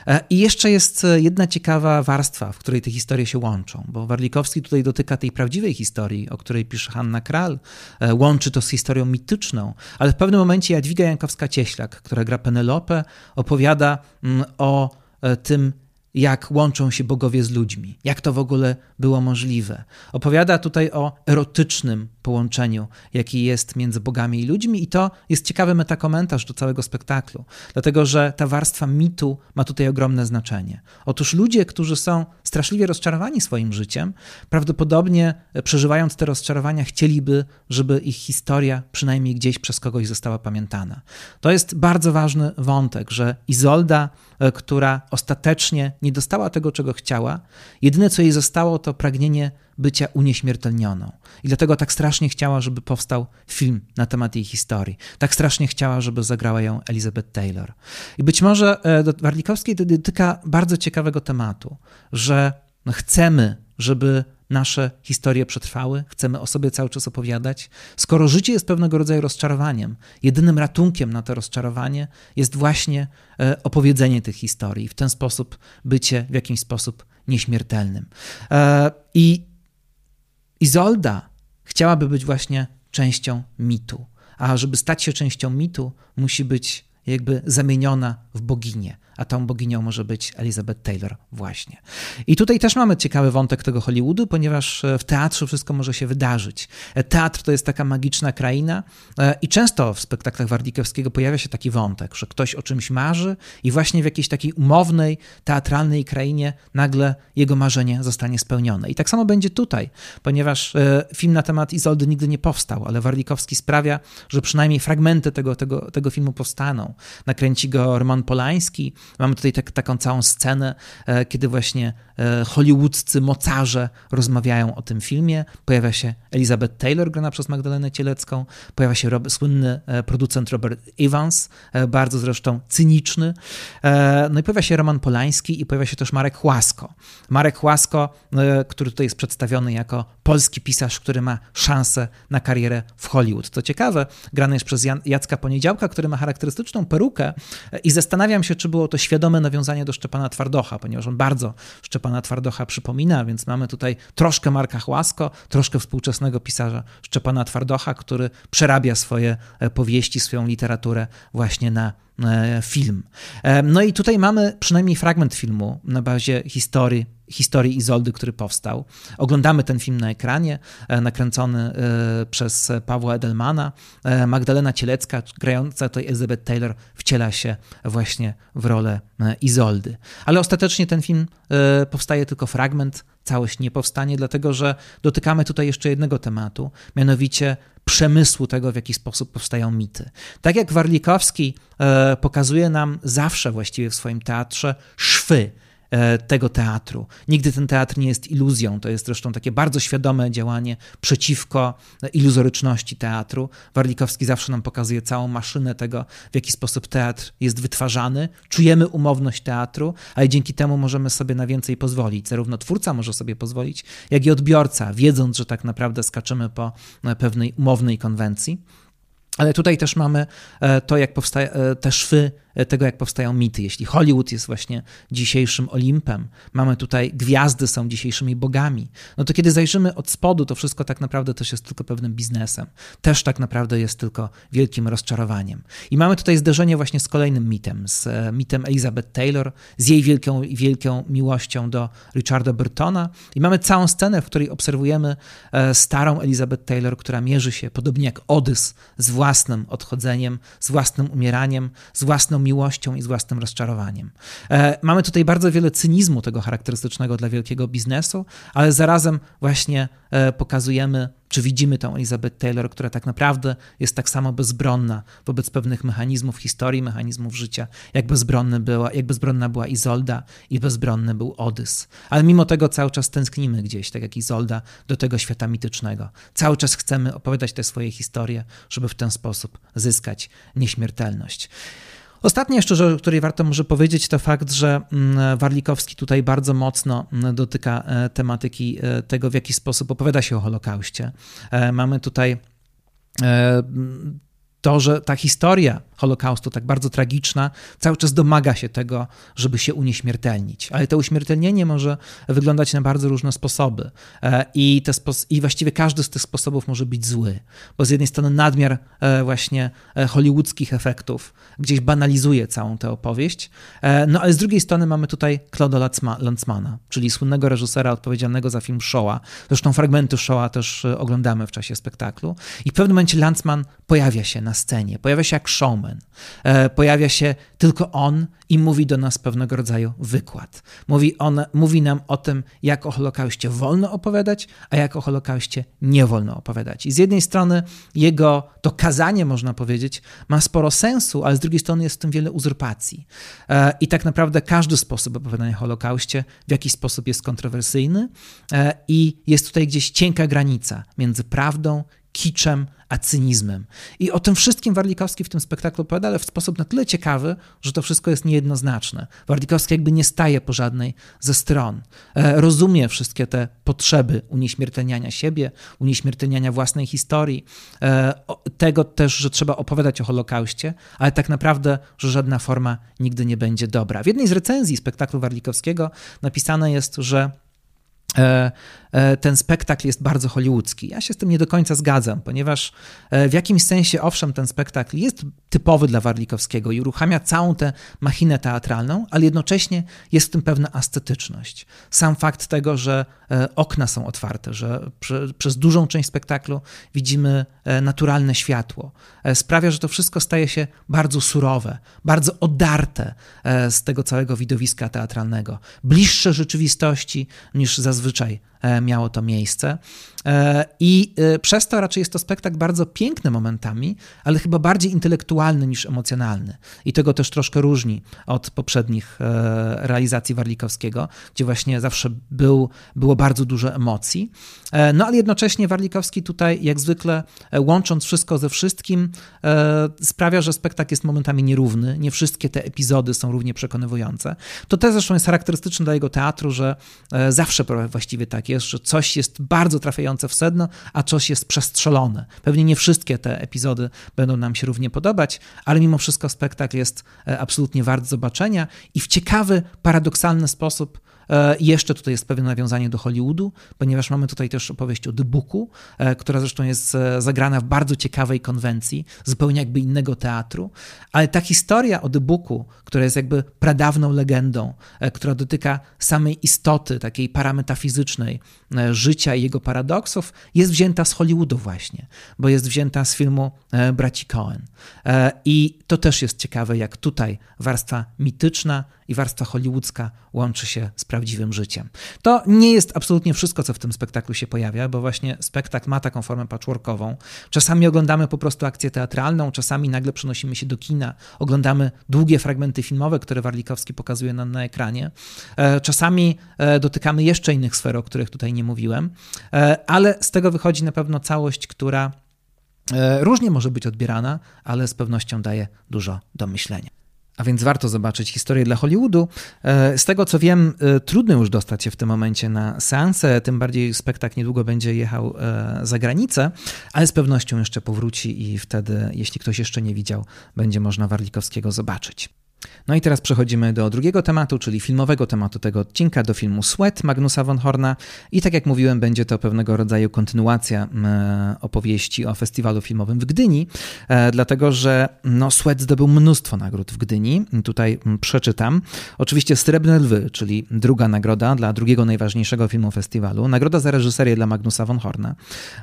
E, I jeszcze jest e, jedna ciekawa warstwa, w której te historie się łączą, bo Warlikowski tutaj dotyka tej prawdziwej historii, o której pisze Hanna Kral, e, łączy to z historią mityczną, ale w pewnym momencie Jadwiga Jankowska-Cieślak, która gra Penelope, opowiada mm, o tym, jak łączą się bogowie z ludźmi, jak to w ogóle było możliwe. Opowiada tutaj o erotycznym połączeniu, jaki jest między bogami i ludźmi, i to jest ciekawy metakomentarz do całego spektaklu, dlatego że ta warstwa mitu ma tutaj ogromne znaczenie. Otóż ludzie, którzy są straszliwie rozczarowani swoim życiem, prawdopodobnie przeżywając te rozczarowania, chcieliby, żeby ich historia przynajmniej gdzieś przez kogoś została pamiętana. To jest bardzo ważny wątek, że Izolda, e, która ostatecznie nie dostała tego, czego chciała, jedyne co jej zostało, to pragnienie bycia unieśmiertelnioną. I dlatego tak strasznie chciała, żeby powstał film na temat jej historii. Tak strasznie chciała, żeby zagrała ją Elizabeth Taylor. I być może e, do Warlikowskiej dotyka bardzo ciekawego tematu, że chcemy, żeby nasze historie przetrwały, chcemy o sobie cały czas opowiadać. Skoro życie jest pewnego rodzaju rozczarowaniem, jedynym ratunkiem na to rozczarowanie jest właśnie e, opowiedzenie tych historii, w ten sposób bycie w jakiś sposób nieśmiertelnym. E, I Izolda chciałaby być właśnie częścią mitu, a żeby stać się częścią mitu, musi być jakby zamieniona w boginię a tą boginią może być Elizabeth Taylor właśnie. I tutaj też mamy ciekawy wątek tego Hollywoodu, ponieważ e, w teatrze wszystko może się wydarzyć. E, teatr to jest taka magiczna kraina e, i często w spektaklach Wardikowskiego pojawia się taki wątek, że ktoś o czymś marzy i właśnie w jakiejś takiej umownej, teatralnej krainie nagle jego marzenie zostanie spełnione. I tak samo będzie tutaj, ponieważ film na temat Izoldy nigdy nie powstał, ale Wardikowski sprawia, że przynajmniej fragmenty tego, tego, tego filmu powstaną. Nakręci go Roman Polański, Mamy tutaj tak, taką całą scenę, e, kiedy właśnie hollywoodzcy mocarze rozmawiają o tym filmie. Pojawia się Elizabeth Taylor, grana przez Magdalenę Cielecką, pojawia się słynny e, producent Robert Evans, bardzo zresztą cyniczny. No i pojawia się Roman Polański i pojawia się też Marek Chłasko. Marek Chłasko, który tutaj jest przedstawiony jako polski pisarz, który ma szansę na karierę w Hollywood. To ciekawe, grany jest przez Jacka Poniedziałka, który ma charakterystyczną perukę i zastanawiam się, czy było to świadome nawiązanie do Szczepana Twardocha, ponieważ on bardzo Szczepana Twardocha przypomina, więc mamy tutaj troszkę Marka Chłasko, troszkę współczesnego pisarza Szczepana Twardocha, który przerabia swoje e, powieści, swoją literaturę właśnie na e, film. E, no i tutaj mamy przynajmniej fragment filmu na bazie historii historii Izoldy, który powstał. Oglądamy ten film na ekranie, e, nakręcony e, przez Pawła Edelmana. E, Magdalena Cielecka, grająca tutaj Elizabeth Taylor, wciela się właśnie w rolę Izoldy. Ale ostatecznie ten film powstaje tylko fragment, całość nie powstanie, dlatego że dotykamy tutaj jeszcze jednego tematu, mianowicie przemysłu tego, w jaki sposób powstają mity. Tak jak Warlikowski pokazuje nam zawsze właściwie w swoim teatrze szwy, tego teatru. Nigdy ten teatr nie jest iluzją. To jest zresztą takie bardzo świadome działanie przeciwko iluzoryczności teatru. Warlikowski zawsze nam pokazuje całą maszynę tego, w jaki sposób teatr jest wytwarzany. Czujemy umowność teatru, ale dzięki temu możemy sobie na więcej pozwolić. Zarówno twórca może sobie pozwolić, jak i odbiorca, wiedząc, że tak naprawdę skaczemy po pewnej umownej konwencji. Ale tutaj też mamy e, to, jak powstaje, e, te szwy E, tego, jak powstają mity. Jeśli Hollywood jest właśnie dzisiejszym Olimpem, mamy tutaj gwiazdy są dzisiejszymi bogami, no to kiedy zajrzymy od spodu, to wszystko tak naprawdę też jest tylko pewnym biznesem. Też tak naprawdę jest tylko wielkim rozczarowaniem. I mamy tutaj zderzenie właśnie z kolejnym mitem, z mitem Elizabeth Taylor, z jej wielką, wielką miłością do Richarda Burtona. I mamy całą scenę, w której obserwujemy starą Elizabeth Taylor, która mierzy się, podobnie jak Odys, z własnym odchodzeniem, z własnym umieraniem, z własną miłością i z własnym rozczarowaniem. E, mamy tutaj bardzo wiele cynizmu tego charakterystycznego dla wielkiego biznesu, ale zarazem właśnie e, pokazujemy Czy widzimy tą Elizabeth Taylor, która tak naprawdę jest tak samo bezbronna wobec pewnych mechanizmów historii, mechanizmów życia, jak, bezbronny była, jak bezbronna była Izolda i bezbronny był Odys. Ale mimo tego cały czas tęsknimy gdzieś, tak jak Izolda, do tego świata mitycznego. Cały czas chcemy opowiadać te swoje historie, żeby w ten sposób zyskać nieśmiertelność. Ostatnia jeszcze rzecz, o której warto może powiedzieć, to fakt, że mm, Warlikowski tutaj bardzo mocno mm, dotyka e, tematyki e, tego, w jaki sposób opowiada się o Holokauście. E, mamy tutaj to, że ta historia Holokaustu, tak bardzo tragiczna, cały czas domaga się tego, żeby się unieśmiertelnić. Ale to uśmiertelnienie może wyglądać na bardzo różne sposoby. E, I, te I właściwie każdy z tych sposobów może być zły, bo z jednej strony nadmiar e, właśnie e, hollywoodzkich efektów gdzieś banalizuje całą tę opowieść, no ale z drugiej strony mamy tutaj Claude'a Lanzmana, czyli słynnego reżysera odpowiedzialnego za film Shoah. Zresztą fragmenty Shoah też oglądamy w czasie spektaklu. I w pewnym momencie Lanzman pojawia się na scenie, pojawia się jak showman, E, pojawia się tylko on i mówi do nas pewnego rodzaju wykład. Mówi, on, mówi nam o tym, jak o Holokauście wolno opowiadać, a jak o Holokauście nie wolno opowiadać. I z jednej strony jego to kazanie, można powiedzieć, ma sporo sensu, ale z drugiej strony jest w tym wiele uzurpacji. E, I tak naprawdę każdy sposób opowiadania o Holokauście w jakiś sposób jest kontrowersyjny e, i jest tutaj gdzieś cienka granica między prawdą kiczem, a cynizmem. I o tym wszystkim Warlikowski w tym spektaklu opowiada, ale w sposób na tyle ciekawy, że to wszystko jest niejednoznaczne. Warlikowski jakby nie staje po żadnej ze stron. E, rozumie wszystkie te potrzeby unieśmiertelniania siebie, unieśmiertelniania własnej historii, e, tego też, że trzeba opowiadać o Holokauście, ale tak naprawdę, że żadna forma nigdy nie będzie dobra. W jednej z recenzji spektaklu Warlikowskiego napisane jest, że ten spektakl jest bardzo hollywoodzki. Ja się z tym nie do końca zgadzam, ponieważ e, w jakimś sensie, owszem, ten spektakl jest typowy dla Warlikowskiego i uruchamia całą tę machinę teatralną, ale jednocześnie jest w tym pewna ascetyczność. Sam fakt tego, że e, okna są otwarte, że przez dużą część spektaklu widzimy naturalne światło, sprawia, że to wszystko staje się bardzo surowe, bardzo odarte z tego całego widowiska teatralnego, bliższe rzeczywistości niż zazwyczaj E, miało to miejsce. E, I e, przez to raczej jest to spektakl bardzo piękny momentami, ale chyba bardziej intelektualny niż emocjonalny. I tego też troszkę różni od poprzednich realizacji Warlikowskiego, gdzie właśnie zawsze był, było bardzo dużo emocji. No ale jednocześnie Warlikowski tutaj, jak zwykle, łącząc wszystko ze wszystkim, sprawia, że spektakl jest momentami nierówny. Nie wszystkie te epizody są równie przekonywujące. To też zresztą jest charakterystyczne dla jego teatru, że zawsze właściwie tak jest, że coś jest bardzo trafiające w sedno, a coś jest przestrzelone. Pewnie nie wszystkie te epizody będą nam się równie podobać, ale mimo wszystko spektakl jest e, absolutnie wart zobaczenia i w ciekawy, paradoksalny sposób E, jeszcze tutaj jest pewne nawiązanie do Hollywoodu, ponieważ mamy tutaj też opowieść o Booku, e, która zresztą jest e, zagrana w bardzo ciekawej konwencji, zupełnie jakby innego teatru, ale ta historia o Booku, która jest jakby pradawną legendą, która dotyka samej istoty takiej parametafizycznej życia i jego paradoksów, jest wzięta z Hollywoodu właśnie, bo jest wzięta z filmu Braci Cohen. I to też jest ciekawe, jak tutaj warstwa mityczna i warstwa hollywoodzka łączy się z prawdziwym życiem. To nie jest absolutnie wszystko, co w tym spektaklu się pojawia, bo właśnie spektakl ma taką formę patchworkową. Czasami oglądamy po prostu akcję teatralną, czasami nagle przenosimy się do kina, oglądamy długie fragmenty filmowe, które Warlikowski pokazuje nam na ekranie. E, czasami e, dotykamy jeszcze innych sfer, o których tutaj nie mówiłem, e, ale z tego wychodzi na pewno całość, która różnie może być odbierana, ale z pewnością daje dużo do myślenia a więc warto zobaczyć historię dla Hollywoodu. E, z tego co wiem, e, trudno już dostać się w tym momencie na seansę, tym bardziej spektakl niedługo będzie jechał e, za granicę, ale z pewnością jeszcze powróci i wtedy, jeśli ktoś jeszcze nie widział, będzie można Warlikowskiego zobaczyć. No i teraz przechodzimy do drugiego tematu, czyli filmowego tematu tego odcinka, do filmu Sweat Magnusa von Horna. I tak jak mówiłem, będzie to pewnego rodzaju kontynuacja opowieści o festiwalu filmowym w Gdyni, e, dlatego że no, Sweat zdobył mnóstwo nagród w Gdyni. Tutaj przeczytam. Oczywiście Srebrne Lwy, czyli druga nagroda dla drugiego najważniejszego filmu festiwalu, nagroda za reżyserię dla Magnusa von Horna,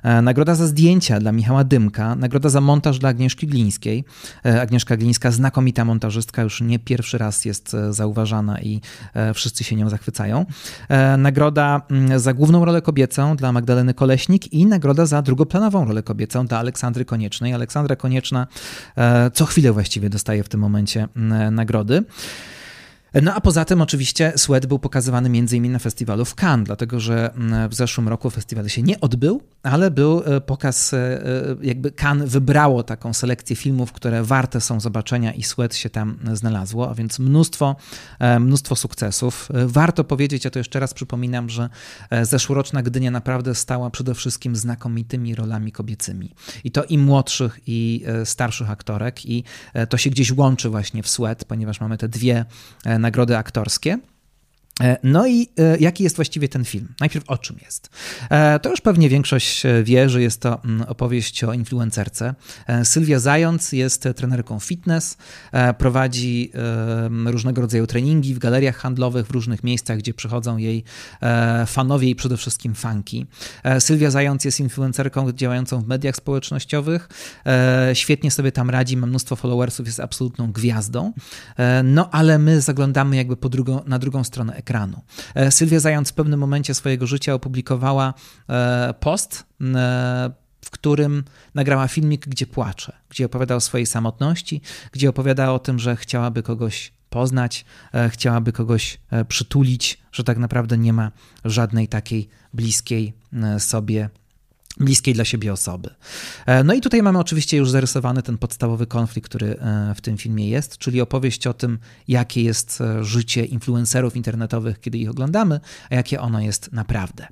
e, nagroda za zdjęcia dla Michała Dymka, nagroda za montaż dla Agnieszki Glińskiej. E, Agnieszka Glińska, znakomita montażystka, już nie pierwszy raz jest zauważana i wszyscy się nią zachwycają. Nagroda mm, za główną rolę kobiecą dla Magdaleny Koleśnik i nagroda za drugoplanową rolę kobiecą dla Aleksandry Koniecznej. Aleksandra Konieczna co chwilę właściwie dostaje w tym momencie mm, nagrody. No a poza tym oczywiście Sweat był pokazywany m.in. na festiwalu w Cannes, dlatego że mm, w zeszłym roku festiwal się nie odbył, ale był e, pokaz, e, e, jakby Cannes wybrało taką selekcję filmów, które warte są zobaczenia i Sweat się tam znalazło, a więc mnóstwo, mnóstwo sukcesów. Warto powiedzieć, ja to jeszcze raz przypominam, że zeszłoroczna Gdynia naprawdę stała przede wszystkim znakomitymi rolami kobiecymi. I to i młodszych, i starszych aktorek i to się gdzieś łączy właśnie w Sweat, ponieważ mamy te dwie nagrody aktorskie. E, no i e, jaki jest właściwie ten film? Najpierw o czym jest? E, to już pewnie większość wie, że jest to mm, opowieść o influencerce. Sylwia Zając jest trenerką fitness, prowadzi różnego rodzaju treningi w galeriach handlowych, w różnych miejscach, gdzie przychodzą jej fanowie i przede wszystkim fanki. Sylwia Zając jest influencerką działającą w mediach społecznościowych, świetnie sobie tam radzi, ma mnóstwo followersów, jest absolutną gwiazdą, no ale my zaglądamy jakby po drugą, na drugą stronę ekranu ekranu. E, Sylwia Zając w pewnym momencie swojego życia opublikowała e, post, e, w którym nagrała filmik, gdzie płacze, gdzie opowiada o swojej samotności, gdzie opowiada o tym, że chciałaby kogoś poznać, chciałaby kogoś przytulić, że tak naprawdę nie ma żadnej takiej bliskiej sobie bliskiej dla siebie osoby. E, no i tutaj mamy oczywiście już zarysowany ten podstawowy konflikt, który e, w tym filmie jest, czyli opowieść o tym, jakie jest e, życie influencerów internetowych, kiedy ich oglądamy, a jakie ono jest naprawdę.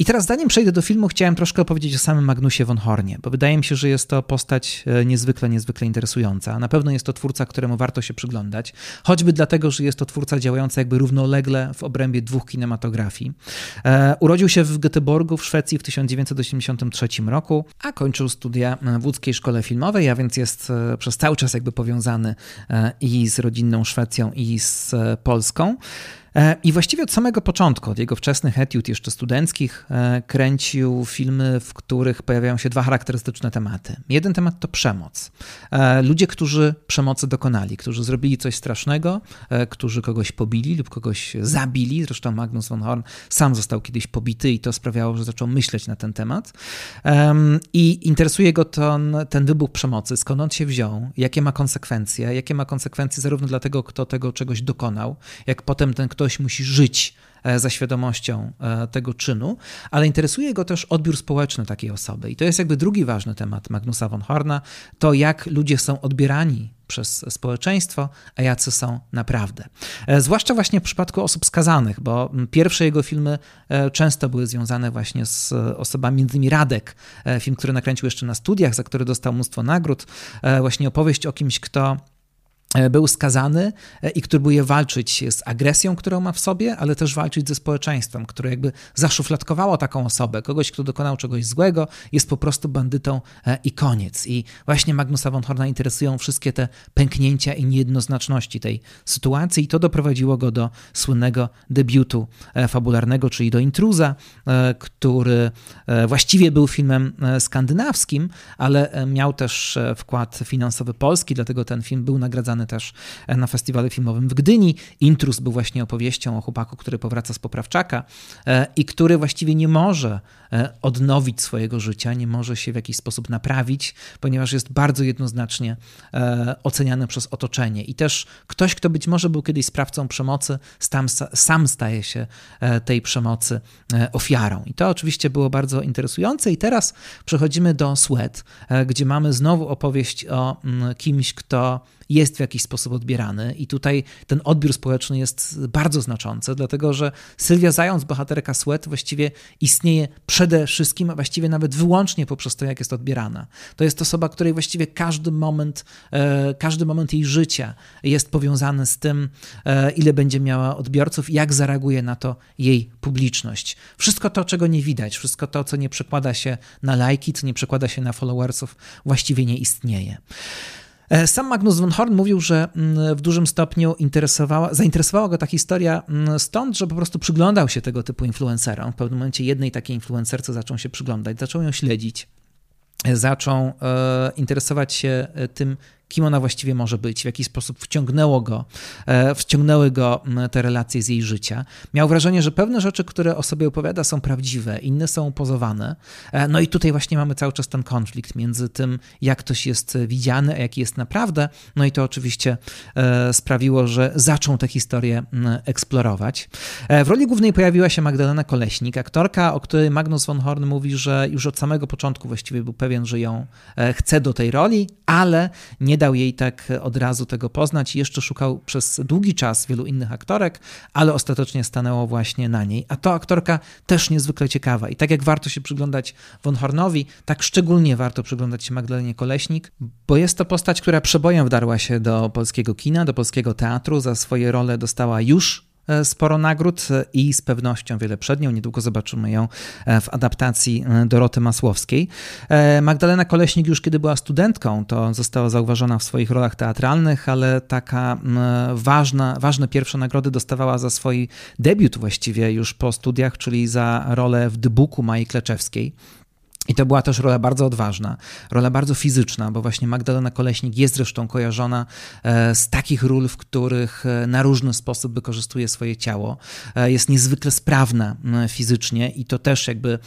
I teraz zanim przejdę do filmu, chciałem troszkę opowiedzieć o samym Magnusie von Hornie, bo wydaje mi się, że jest to postać e, niezwykle, niezwykle interesująca. Na pewno jest to twórca, któremu warto się przyglądać, choćby dlatego, że jest to twórca działający jakby równolegle w obrębie dwóch kinematografii. E, urodził się w Göteborgu w Szwecji w 1983 roku, a kończył studia w łódzkiej szkole filmowej, a więc jest e, przez cały czas jakby powiązany i z rodzinną Szwecją, i z Polską. E, I właściwie od samego początku, od jego wczesnych etiud, jeszcze studenckich, e, kręcił filmy, w których pojawiają się dwa charakterystyczne tematy. Jeden temat to przemoc. E, ludzie, którzy przemocy dokonali, którzy zrobili coś strasznego, którzy kogoś pobili lub kogoś zabili. Zresztą Magnus von Horn sam został kiedyś pobity i to sprawiało, że zaczął myśleć na ten temat. I interesuje go ten, ten wybuch przemocy, skąd on się wziął, jakie ma konsekwencje, jakie ma konsekwencje zarówno dla tego, kto tego czegoś dokonał, jak potem ten ktoś ktoś musi żyć e, za świadomością e, tego czynu, ale interesuje go też odbiór społeczny takiej osoby. I to jest jakby drugi ważny temat Magnusa von Horna, to jak ludzie są odbierani przez społeczeństwo, a jacy są naprawdę. E, zwłaszcza właśnie w przypadku osób skazanych, bo pierwsze jego filmy często były związane właśnie z osobami, między innymi Radek, film, który nakręcił jeszcze na studiach, za który dostał mnóstwo nagród, właśnie opowieść o kimś, kto był skazany e, i który próbuje walczyć z agresją, którą ma w sobie, ale też walczyć ze społeczeństwem, które jakby zaszufladkowało taką osobę, kogoś, kto dokonał czegoś złego, jest po prostu bandytą e, i koniec. I właśnie Magnusa von Horna interesują wszystkie te pęknięcia i niejednoznaczności tej sytuacji i to doprowadziło go do słynnego debiutu fabularnego, czyli do Intruza, który właściwie był filmem skandynawskim, ale miał też wkład finansowy polski, dlatego ten film był nagradzany też na festiwalu filmowym w Gdyni. Intrus był właśnie opowieścią o chłopaku, który powraca z poprawczaka e, i który właściwie nie może e, odnowić swojego życia, nie może się w jakiś sposób naprawić, ponieważ jest bardzo jednoznacznie e, oceniany przez otoczenie. I też ktoś, kto być może był kiedyś sprawcą przemocy, sam, sam staje się tej przemocy ofiarą. I to oczywiście było bardzo interesujące. I teraz przechodzimy do Sweat, gdzie mamy znowu opowieść o mm, kimś, kto jest w jakiś sposób odbierany i tutaj ten odbiór społeczny jest bardzo znaczący, dlatego że Sylwia Zając, bohaterka Sweat, właściwie istnieje przede wszystkim, a właściwie nawet wyłącznie poprzez to, jak jest odbierana. To jest osoba, której właściwie każdy moment, e, każdy moment jej życia jest powiązany z tym, e, ile będzie miała odbiorców jak zareaguje na to jej publiczność. Wszystko to, czego nie widać, wszystko to, co nie przekłada się na lajki, co nie przekłada się na followersów, właściwie nie istnieje. E, sam Magnus von Horn mówił, że mm, w dużym stopniu interesowała, zainteresowała go ta historia mm, stąd, że po prostu przyglądał się tego typu influencerom. W pewnym momencie jednej takiej influencerce zaczął się przyglądać, zaczął ją śledzić, zaczął e, interesować się e, tym, kim ona właściwie może być, w jaki sposób wciągnęło go, e, wciągnęły go te relacje z jej życia. Miał wrażenie, że pewne rzeczy, które o sobie opowiada, są prawdziwe, inne są pozowane. E, no i tutaj właśnie mamy cały czas ten konflikt między tym, jak ktoś jest widziany, a jaki jest naprawdę. No i to oczywiście e, sprawiło, że zaczął tę historię eksplorować. W roli głównej pojawiła się Magdalena Koleśnik, aktorka, o której Magnus von Horn mówi, że już od samego początku właściwie był pewien, że ją chce do tej roli, ale nie dał jej tak od razu tego poznać jeszcze szukał przez długi czas wielu innych aktorek, ale ostatecznie stanęło właśnie na niej. A to aktorka też niezwykle ciekawa. I tak jak warto się przyglądać Von Hornowi, tak szczególnie warto przyglądać się Magdalenie Koleśnik, bo jest to postać, która przebojem wdarła się do polskiego kina, do polskiego teatru. Za swoje role dostała już sporo nagród i z pewnością wiele przed nią. Niedługo zobaczymy ją e, w adaptacji e, Doroty Masłowskiej. Magdalena Koleśnik już kiedy była studentką, to została zauważona w swoich rolach teatralnych, ale taka ważna, ważne pierwsze nagrody dostawała za swój debiut właściwie już po studiach, czyli za rolę w Dybuku Mai Kleczewskiej. I to była też rola bardzo odważna, rola bardzo fizyczna, bo właśnie Magdalena Koleśnik jest zresztą kojarzona e, z takich ról, w których e, na różny sposób wykorzystuje swoje ciało. E, jest niezwykle sprawna fizycznie i to też jakby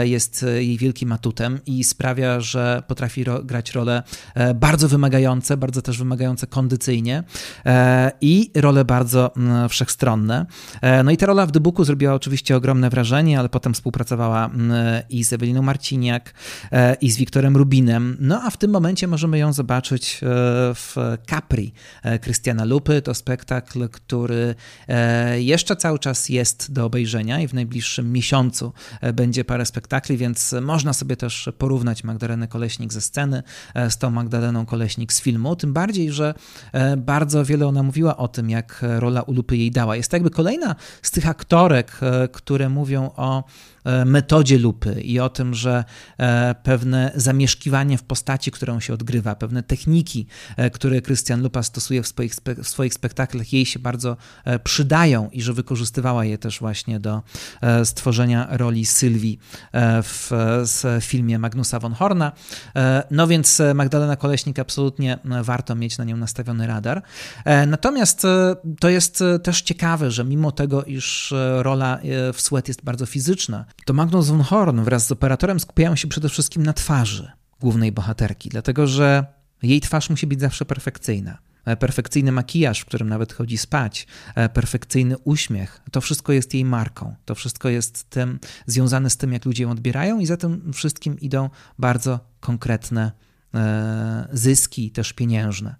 jest jej wielkim atutem i sprawia, że potrafi ro grać role bardzo wymagające, bardzo też wymagające kondycyjnie i role bardzo wszechstronne. No i ta rola w The zrobiła oczywiście ogromne wrażenie, ale potem współpracowała i z Eweliną Marcin E, i z Wiktorem Rubinem. No a w tym momencie możemy ją zobaczyć e, w Capri Krystiana Lupy. To spektakl, który e, jeszcze cały czas jest do obejrzenia i w najbliższym miesiącu będzie parę spektakli, więc można sobie też porównać Magdalenę Koleśnik ze sceny z tą Magdaleną Koleśnik z filmu. Tym bardziej, że bardzo wiele ona mówiła o tym, jak rola u Lupy jej dała. Jest to jakby kolejna z tych aktorek, które mówią o E, metodzie lupy i o tym, że e, pewne zamieszkiwanie w postaci, którą się odgrywa, pewne techniki, e, które Krystian Lupa stosuje w swoich, w swoich spektaklach, jej się bardzo przydają i że wykorzystywała je też właśnie do stworzenia roli Sylwii w, w filmie Magnusa von Horna. No więc Magdalena Koleśnik absolutnie warto mieć na nią nastawiony radar. Natomiast to jest też ciekawe, że mimo tego, iż rola w Sweat jest bardzo fizyczna, to Magnus von Horn wraz z operatorem skupiają się przede wszystkim na twarzy głównej bohaterki, dlatego że jej twarz musi być zawsze perfekcyjna. E, perfekcyjny makijaż, w którym nawet chodzi spać, e, perfekcyjny uśmiech, to wszystko jest jej marką. To wszystko jest tym związane z tym, jak ludzie ją odbierają, i za tym wszystkim idą bardzo konkretne e, zyski, też pieniężne.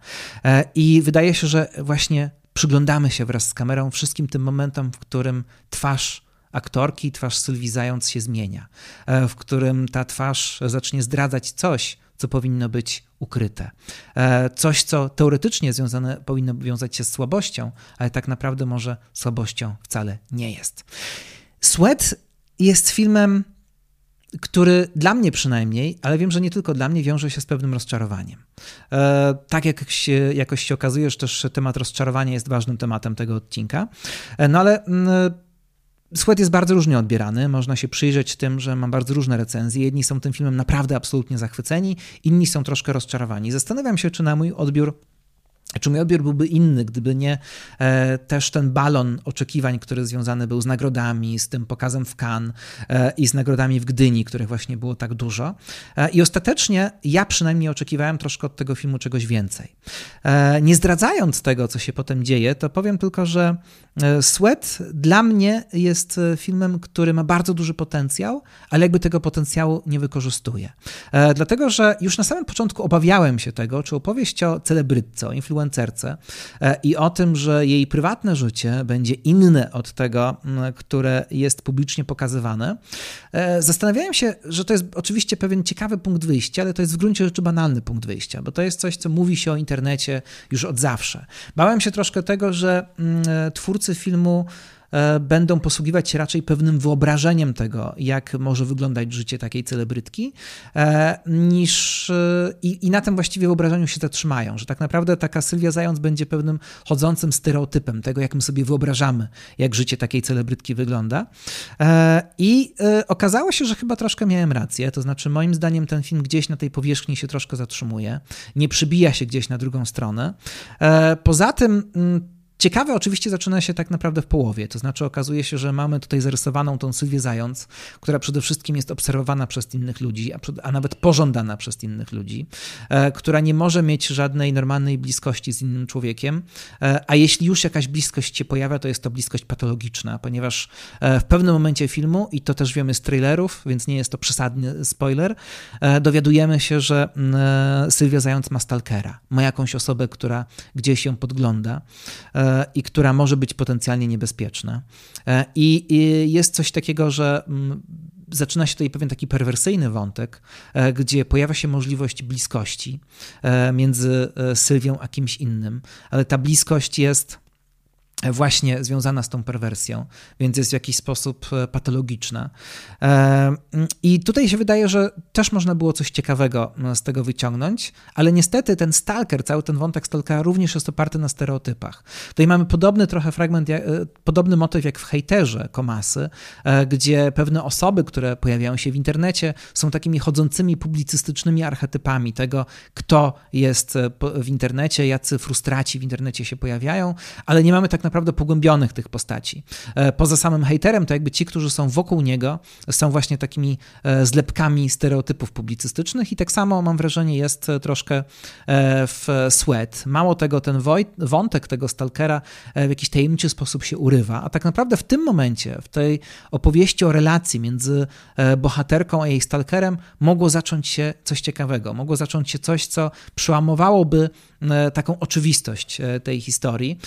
I wydaje się, że właśnie przyglądamy się wraz z kamerą wszystkim tym momentom, w którym twarz aktorki twarz Sylwii Zając się zmienia, e, w którym ta twarz zacznie zdradzać coś, co powinno być ukryte. E, coś, co teoretycznie związane powinno wiązać się z słabością, ale tak naprawdę może słabością wcale nie jest. Sweat jest filmem, który dla mnie przynajmniej, ale wiem, że nie tylko dla mnie, wiąże się z pewnym rozczarowaniem. E, tak jak się, jakoś się okazuje, że też temat rozczarowania jest ważnym tematem tego odcinka. No ale mm, Sweat jest bardzo różnie odbierany. Można się przyjrzeć tym, że mam bardzo różne recenzje. Jedni są tym filmem naprawdę absolutnie zachwyceni, inni są troszkę rozczarowani. Zastanawiam się, czy na mój odbiór czy mój odbiór byłby inny, gdyby nie e, też ten balon oczekiwań, który związany był z nagrodami, z tym pokazem w Cannes e, i z nagrodami w Gdyni, których właśnie było tak dużo. E, I ostatecznie ja przynajmniej oczekiwałem troszkę od tego filmu czegoś więcej. E, nie zdradzając tego, co się potem dzieje, to powiem tylko, że Sweat dla mnie jest e, filmem, który ma bardzo duży potencjał, ale jakby tego potencjału nie wykorzystuje. Dlatego, że już na samym początku obawiałem się tego, czy opowieść o celebrytce, o influencerce e, i o tym, że jej prywatne życie będzie inne od tego, które jest publicznie pokazywane. E, zastanawiałem się, że to jest oczywiście pewien ciekawy punkt wyjścia, ale to jest w gruncie rzeczy banalny punkt wyjścia, bo to jest coś, co mówi się o internecie już od zawsze. Bałem się troszkę tego, że twórcy filmu e, będą posługiwać się raczej pewnym wyobrażeniem tego, jak może wyglądać życie takiej celebrytki, e, niż i, i na tym właściwie wyobrażeniu się zatrzymają, że tak naprawdę taka Sylwia Zając będzie pewnym chodzącym stereotypem tego, jak my sobie wyobrażamy, jak życie takiej celebrytki wygląda. I okazało się, że chyba troszkę miałem rację, to znaczy moim zdaniem ten film gdzieś na tej powierzchni się troszkę zatrzymuje, nie przybija się gdzieś na drugą stronę. Poza tym mm, Ciekawe oczywiście zaczyna się tak naprawdę w połowie, to znaczy okazuje się, że mamy tutaj zarysowaną tą Sylwię Zając, która przede wszystkim jest obserwowana przez innych ludzi, a, a nawet pożądana przez innych ludzi, e, która nie może mieć żadnej normalnej bliskości z innym człowiekiem, e, a jeśli już jakaś bliskość się pojawia, to jest to bliskość patologiczna, ponieważ e, w pewnym momencie filmu, i to też wiemy z trailerów, więc nie jest to przesadny spoiler, e, dowiadujemy się, że e, Sylwia Zając ma stalkera, ma jakąś osobę, która gdzieś ją podgląda e, i która może być potencjalnie niebezpieczna. E, I, jest coś takiego, że mm, zaczyna się tutaj pewien taki perwersyjny wątek, e, gdzie pojawia się możliwość bliskości e, między Sylwią a kimś innym, ale ta bliskość jest właśnie związana z tą perwersją, więc jest w jakiś sposób e, patologiczna. E, I tutaj się wydaje, że też można było coś ciekawego e, z tego wyciągnąć, ale niestety ten stalker, cały ten wątek stalkera również jest oparty na stereotypach. Tutaj mamy podobny trochę fragment, podobny motyw jak w hejterze Komasy, gdzie pewne osoby, które pojawiają się w internecie, są takimi chodzącymi publicystycznymi archetypami tego, kto jest w internecie, jacy frustraci w internecie się pojawiają, ale nie mamy tak naprawdę naprawdę pogłębionych tych postaci. E, poza samym hejterem, to jakby ci, którzy są wokół niego, są właśnie takimi e, zlepkami stereotypów publicystycznych i tak samo mam wrażenie jest troszkę e, w Sweat. Mało tego, ten wątek tego stalkera w jakiś tajemniczy sposób się urywa, a tak naprawdę w tym momencie, w tej opowieści o relacji między bohaterką a jej stalkerem mogło zacząć się coś ciekawego, mogło zacząć się coś, co przełamowałoby taką oczywistość tej historii,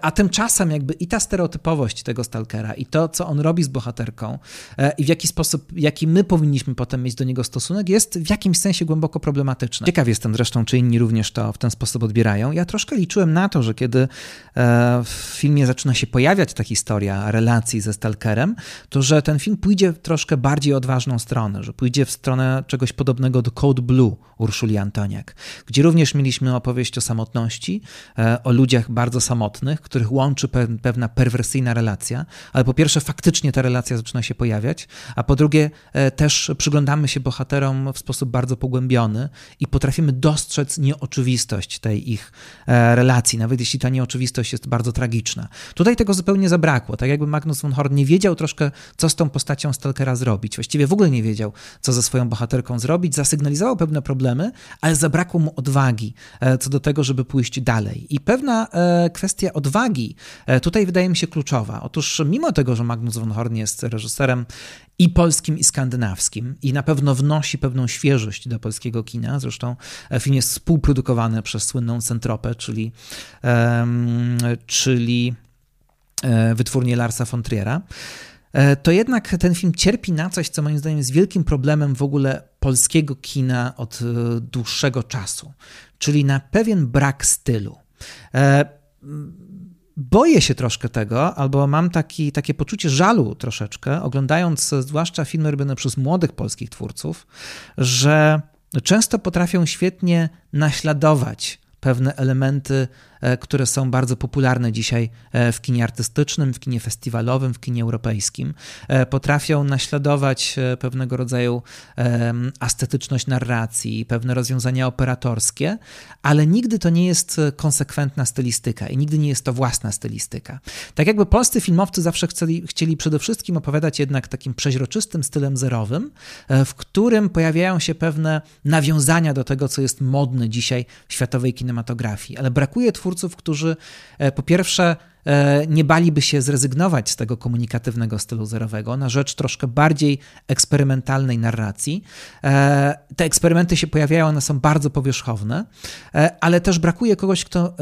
a tymczasem czasem jakby i ta stereotypowość tego stalkera i to, co on robi z bohaterką e, i w jaki sposób, jaki my powinniśmy potem mieć do niego stosunek, jest w jakimś sensie głęboko problematyczne. Ciekaw jestem zresztą, czy inni również to w ten sposób odbierają. Ja troszkę liczyłem na to, że kiedy e, w filmie zaczyna się pojawiać ta historia relacji ze stalkerem, to że ten film pójdzie troszkę bardziej odważną stronę, że pójdzie w stronę czegoś podobnego do Code Blue Urszuli Antoniak, gdzie również mieliśmy opowieść o samotności, e, o ludziach bardzo samotnych, których łączy pewna perwersyjna relacja, ale po pierwsze faktycznie ta relacja zaczyna się pojawiać, a po drugie e, też przyglądamy się bohaterom w sposób bardzo pogłębiony i potrafimy dostrzec nieoczywistość tej ich e, relacji, nawet jeśli ta nieoczywistość jest bardzo tragiczna. Tutaj tego zupełnie zabrakło, tak jakby Magnus von Horn nie wiedział troszkę, co z tą postacią Stalkera zrobić, właściwie w ogóle nie wiedział, co ze swoją bohaterką zrobić, zasygnalizował pewne problemy, ale zabrakło mu odwagi co do tego, żeby pójść dalej. I pewna kwestia odwagi E, tutaj wydaje mi się kluczowa. Otóż mimo tego, że Magnus von Horn jest reżyserem i polskim, i skandynawskim i na pewno wnosi pewną świeżość do polskiego kina, zresztą e, film jest współprodukowany przez słynną Centropę, czyli, um, czyli e, wytwórnię Larsa von Triera, to jednak ten film cierpi na coś, co moim zdaniem jest wielkim problemem w ogóle polskiego kina od dłuższego czasu, czyli na pewien brak stylu. Boję się troszkę tego, albo mam taki, takie poczucie żalu troszeczkę, oglądając zwłaszcza filmy robione przez młodych polskich twórców, że często potrafią świetnie naśladować pewne elementy E, które są bardzo popularne dzisiaj e, w kinie artystycznym, w kinie festiwalowym, w kinie europejskim. E, potrafią naśladować pewnego rodzaju estetyczność narracji, pewne rozwiązania operatorskie, ale nigdy to nie jest konsekwentna stylistyka i nigdy nie jest to własna stylistyka. Tak jakby polscy filmowcy zawsze chcieli, chcieli przede wszystkim opowiadać jednak takim przeźroczystym stylem zerowym, w którym pojawiają się pewne nawiązania do tego, co jest modne dzisiaj w światowej kinematografii, ale brakuje twórców, twórców, którzy e, po pierwsze e, nie baliby się zrezygnować z tego komunikatywnego stylu zerowego na rzecz troszkę bardziej eksperymentalnej narracji. E, te eksperymenty się pojawiają, one są bardzo powierzchowne, ale też brakuje kogoś, kto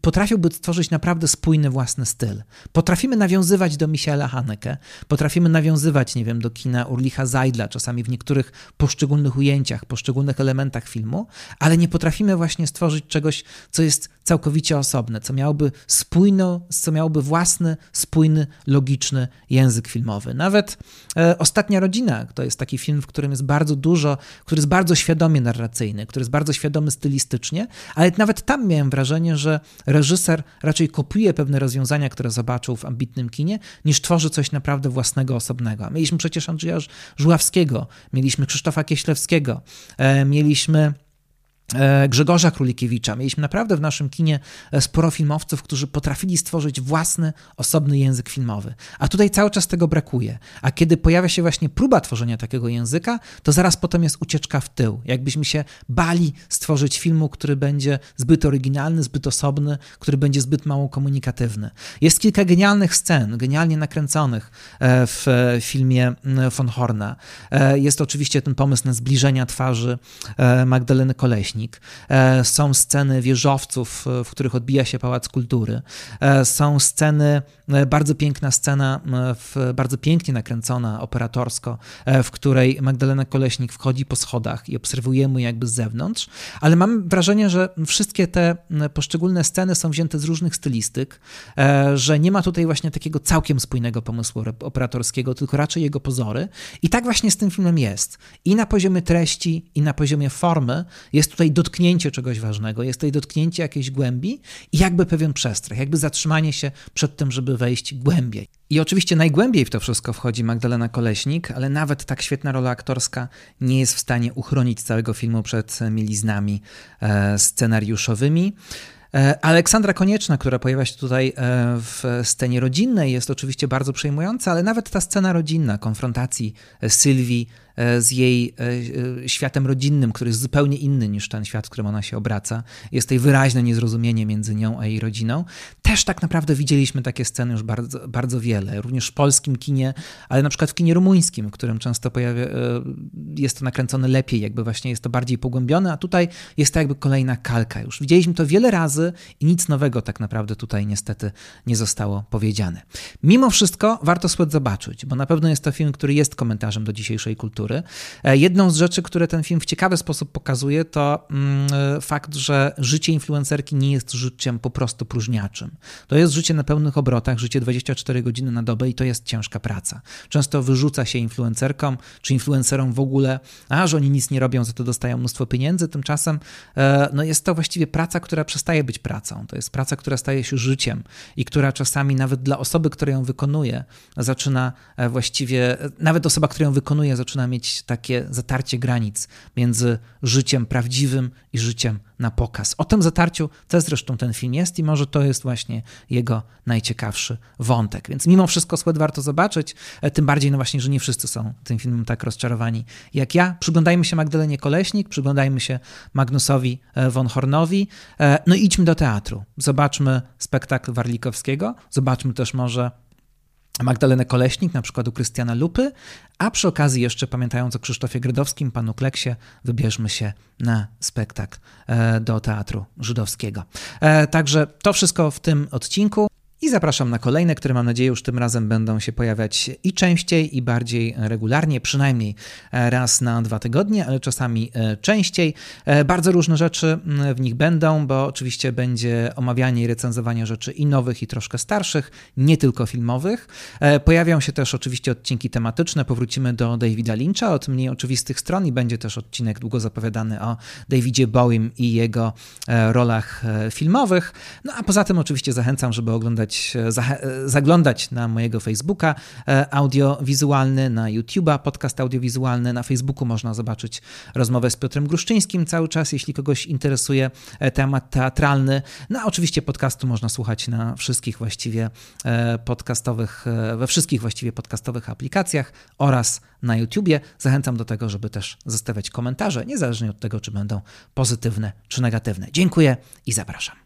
potrafiłby stworzyć naprawdę spójny własny styl. Potrafimy nawiązywać do Michaela Haneke, potrafimy nawiązywać, nie wiem, do kina Urlicha Zajdla, czasami w niektórych poszczególnych ujęciach, poszczególnych elementach filmu, ale nie potrafimy właśnie stworzyć czegoś, co jest całkowicie osobne, co miałoby spójno, co miałoby własny, spójny, logiczny język filmowy. Nawet e, Ostatnia Rodzina to jest taki film, w którym jest bardzo dużo, który jest bardzo świadomie narracyjny, który jest bardzo świadomy stylistycznie, ale nawet tam miałem wrażenie, że reżyser raczej kopiuje pewne rozwiązania, które zobaczył w ambitnym kinie, niż tworzy coś naprawdę własnego, osobnego. Mieliśmy przecież Andrzeja Żuławskiego, mieliśmy Krzysztofa Kieślewskiego, e, mieliśmy Grzegorza Królikiewicza. Mieliśmy naprawdę w naszym kinie e, sporo filmowców, którzy potrafili stworzyć własny, osobny język filmowy. A tutaj cały czas tego brakuje. A kiedy pojawia się właśnie próba tworzenia takiego języka, to zaraz potem jest ucieczka w tył. Jakbyśmy się bali stworzyć filmu, który będzie zbyt oryginalny, zbyt osobny, który będzie zbyt mało komunikatywny. Jest kilka genialnych scen, genialnie nakręconych e, w filmie von Horna. Jest oczywiście ten pomysł na zbliżenia twarzy Magdaleny Koleśnik E, są sceny wieżowców, e, w których odbija się Pałac Kultury. E, są sceny, bardzo piękna scena, bardzo pięknie nakręcona operatorsko, w której Magdalena Koleśnik wchodzi po schodach i obserwujemy jakby z zewnątrz, ale mam wrażenie, że wszystkie te poszczególne sceny są wzięte z różnych stylistyk, że nie ma tutaj właśnie takiego całkiem spójnego pomysłu operatorskiego, tylko raczej jego pozory. I tak właśnie z tym filmem jest. I na poziomie treści, i na poziomie formy jest tutaj dotknięcie czegoś ważnego, jest tutaj dotknięcie jakiejś głębi i jakby pewien przestrach, jakby zatrzymanie się przed tym, żeby wejść głębiej. I oczywiście najgłębiej w to wszystko wchodzi Magdalena Koleśnik, ale nawet tak świetna rola aktorska nie jest w stanie uchronić całego filmu przed mieliznami e, scenariuszowymi. E, Aleksandra Konieczna, która pojawia się tutaj e, w scenie rodzinnej, jest oczywiście bardzo przejmująca, ale nawet ta scena rodzinna, konfrontacji Sylwii z jej e, e, światem rodzinnym, który jest zupełnie inny niż ten świat, w którym ona się obraca. Jest tutaj wyraźne niezrozumienie między nią a jej rodziną. Też tak naprawdę widzieliśmy takie sceny już bardzo, bardzo wiele, również w polskim kinie, ale na przykład w kinie rumuńskim, w którym często pojawia, jest to nakręcone lepiej, jakby właśnie jest to bardziej pogłębione, a tutaj jest to jakby kolejna kalka już. Widzieliśmy to wiele razy i nic nowego tak naprawdę tutaj niestety nie zostało powiedziane. Mimo wszystko warto spod zobaczyć, bo na pewno jest to film, który jest komentarzem do dzisiejszej kultury E, jedną z rzeczy, które ten film w ciekawy sposób pokazuje, to mm, e, fakt, że życie influencerki nie jest życiem po prostu próżniaczym. To jest życie na pełnych obrotach, życie 24 godziny na dobę i to jest ciężka praca. Często wyrzuca się influencerkom czy influencerom w ogóle, a że oni nic nie robią, za to dostają mnóstwo pieniędzy. Tymczasem e, no jest to właściwie praca, która przestaje być pracą. To jest praca, która staje się życiem i która czasami nawet dla osoby, która ją wykonuje, zaczyna właściwie, nawet osoba, która ją wykonuje, zaczyna mieć takie zatarcie granic między życiem prawdziwym i życiem na pokaz. O tym zatarciu też zresztą ten film jest i może to jest właśnie jego najciekawszy wątek. Więc mimo wszystko Sweat warto zobaczyć, e, tym bardziej no właśnie, że nie wszyscy są tym filmem tak rozczarowani jak ja. Przyglądajmy się Magdalenie Koleśnik, przyglądajmy się Magnusowi e, von Hornowi, e, no idźmy do teatru. Zobaczmy spektakl Warlikowskiego, zobaczmy też może Magdalenę Koleśnik, na przykład u Krystiana Lupy, a przy okazji jeszcze pamiętając o Krzysztofie Grydowskim, panu Kleksie, wybierzmy się na spektakl e, do Teatru Żydowskiego. E, także to wszystko w tym odcinku. I zapraszam na kolejne, które mam nadzieję już tym razem będą się pojawiać i częściej, i bardziej regularnie, przynajmniej raz na dwa tygodnie, ale czasami e, częściej. E, bardzo różne rzeczy w nich będą, bo oczywiście będzie omawianie i recenzowanie rzeczy i nowych, i troszkę starszych, nie tylko filmowych. E, pojawią się też oczywiście odcinki tematyczne, powrócimy do Davida Lyncha od mniej oczywistych stron i będzie też odcinek długo zapowiadany o Davidzie Bowiem i jego rolach filmowych. No a poza tym oczywiście zachęcam, żeby oglądać e, e, zaglądać na mojego Facebooka e, audiowizualny, na YouTube'a podcast audiowizualny. Na Facebooku można zobaczyć rozmowę z Piotrem Gruszczyńskim cały czas, jeśli kogoś interesuje temat teatralny. No a oczywiście podcastu można słuchać na wszystkich właściwie podcastowych, we wszystkich właściwie podcastowych aplikacjach oraz na YouTubie. Zachęcam do tego, żeby też zostawiać komentarze, niezależnie od tego, czy będą pozytywne czy negatywne. Dziękuję i zapraszam.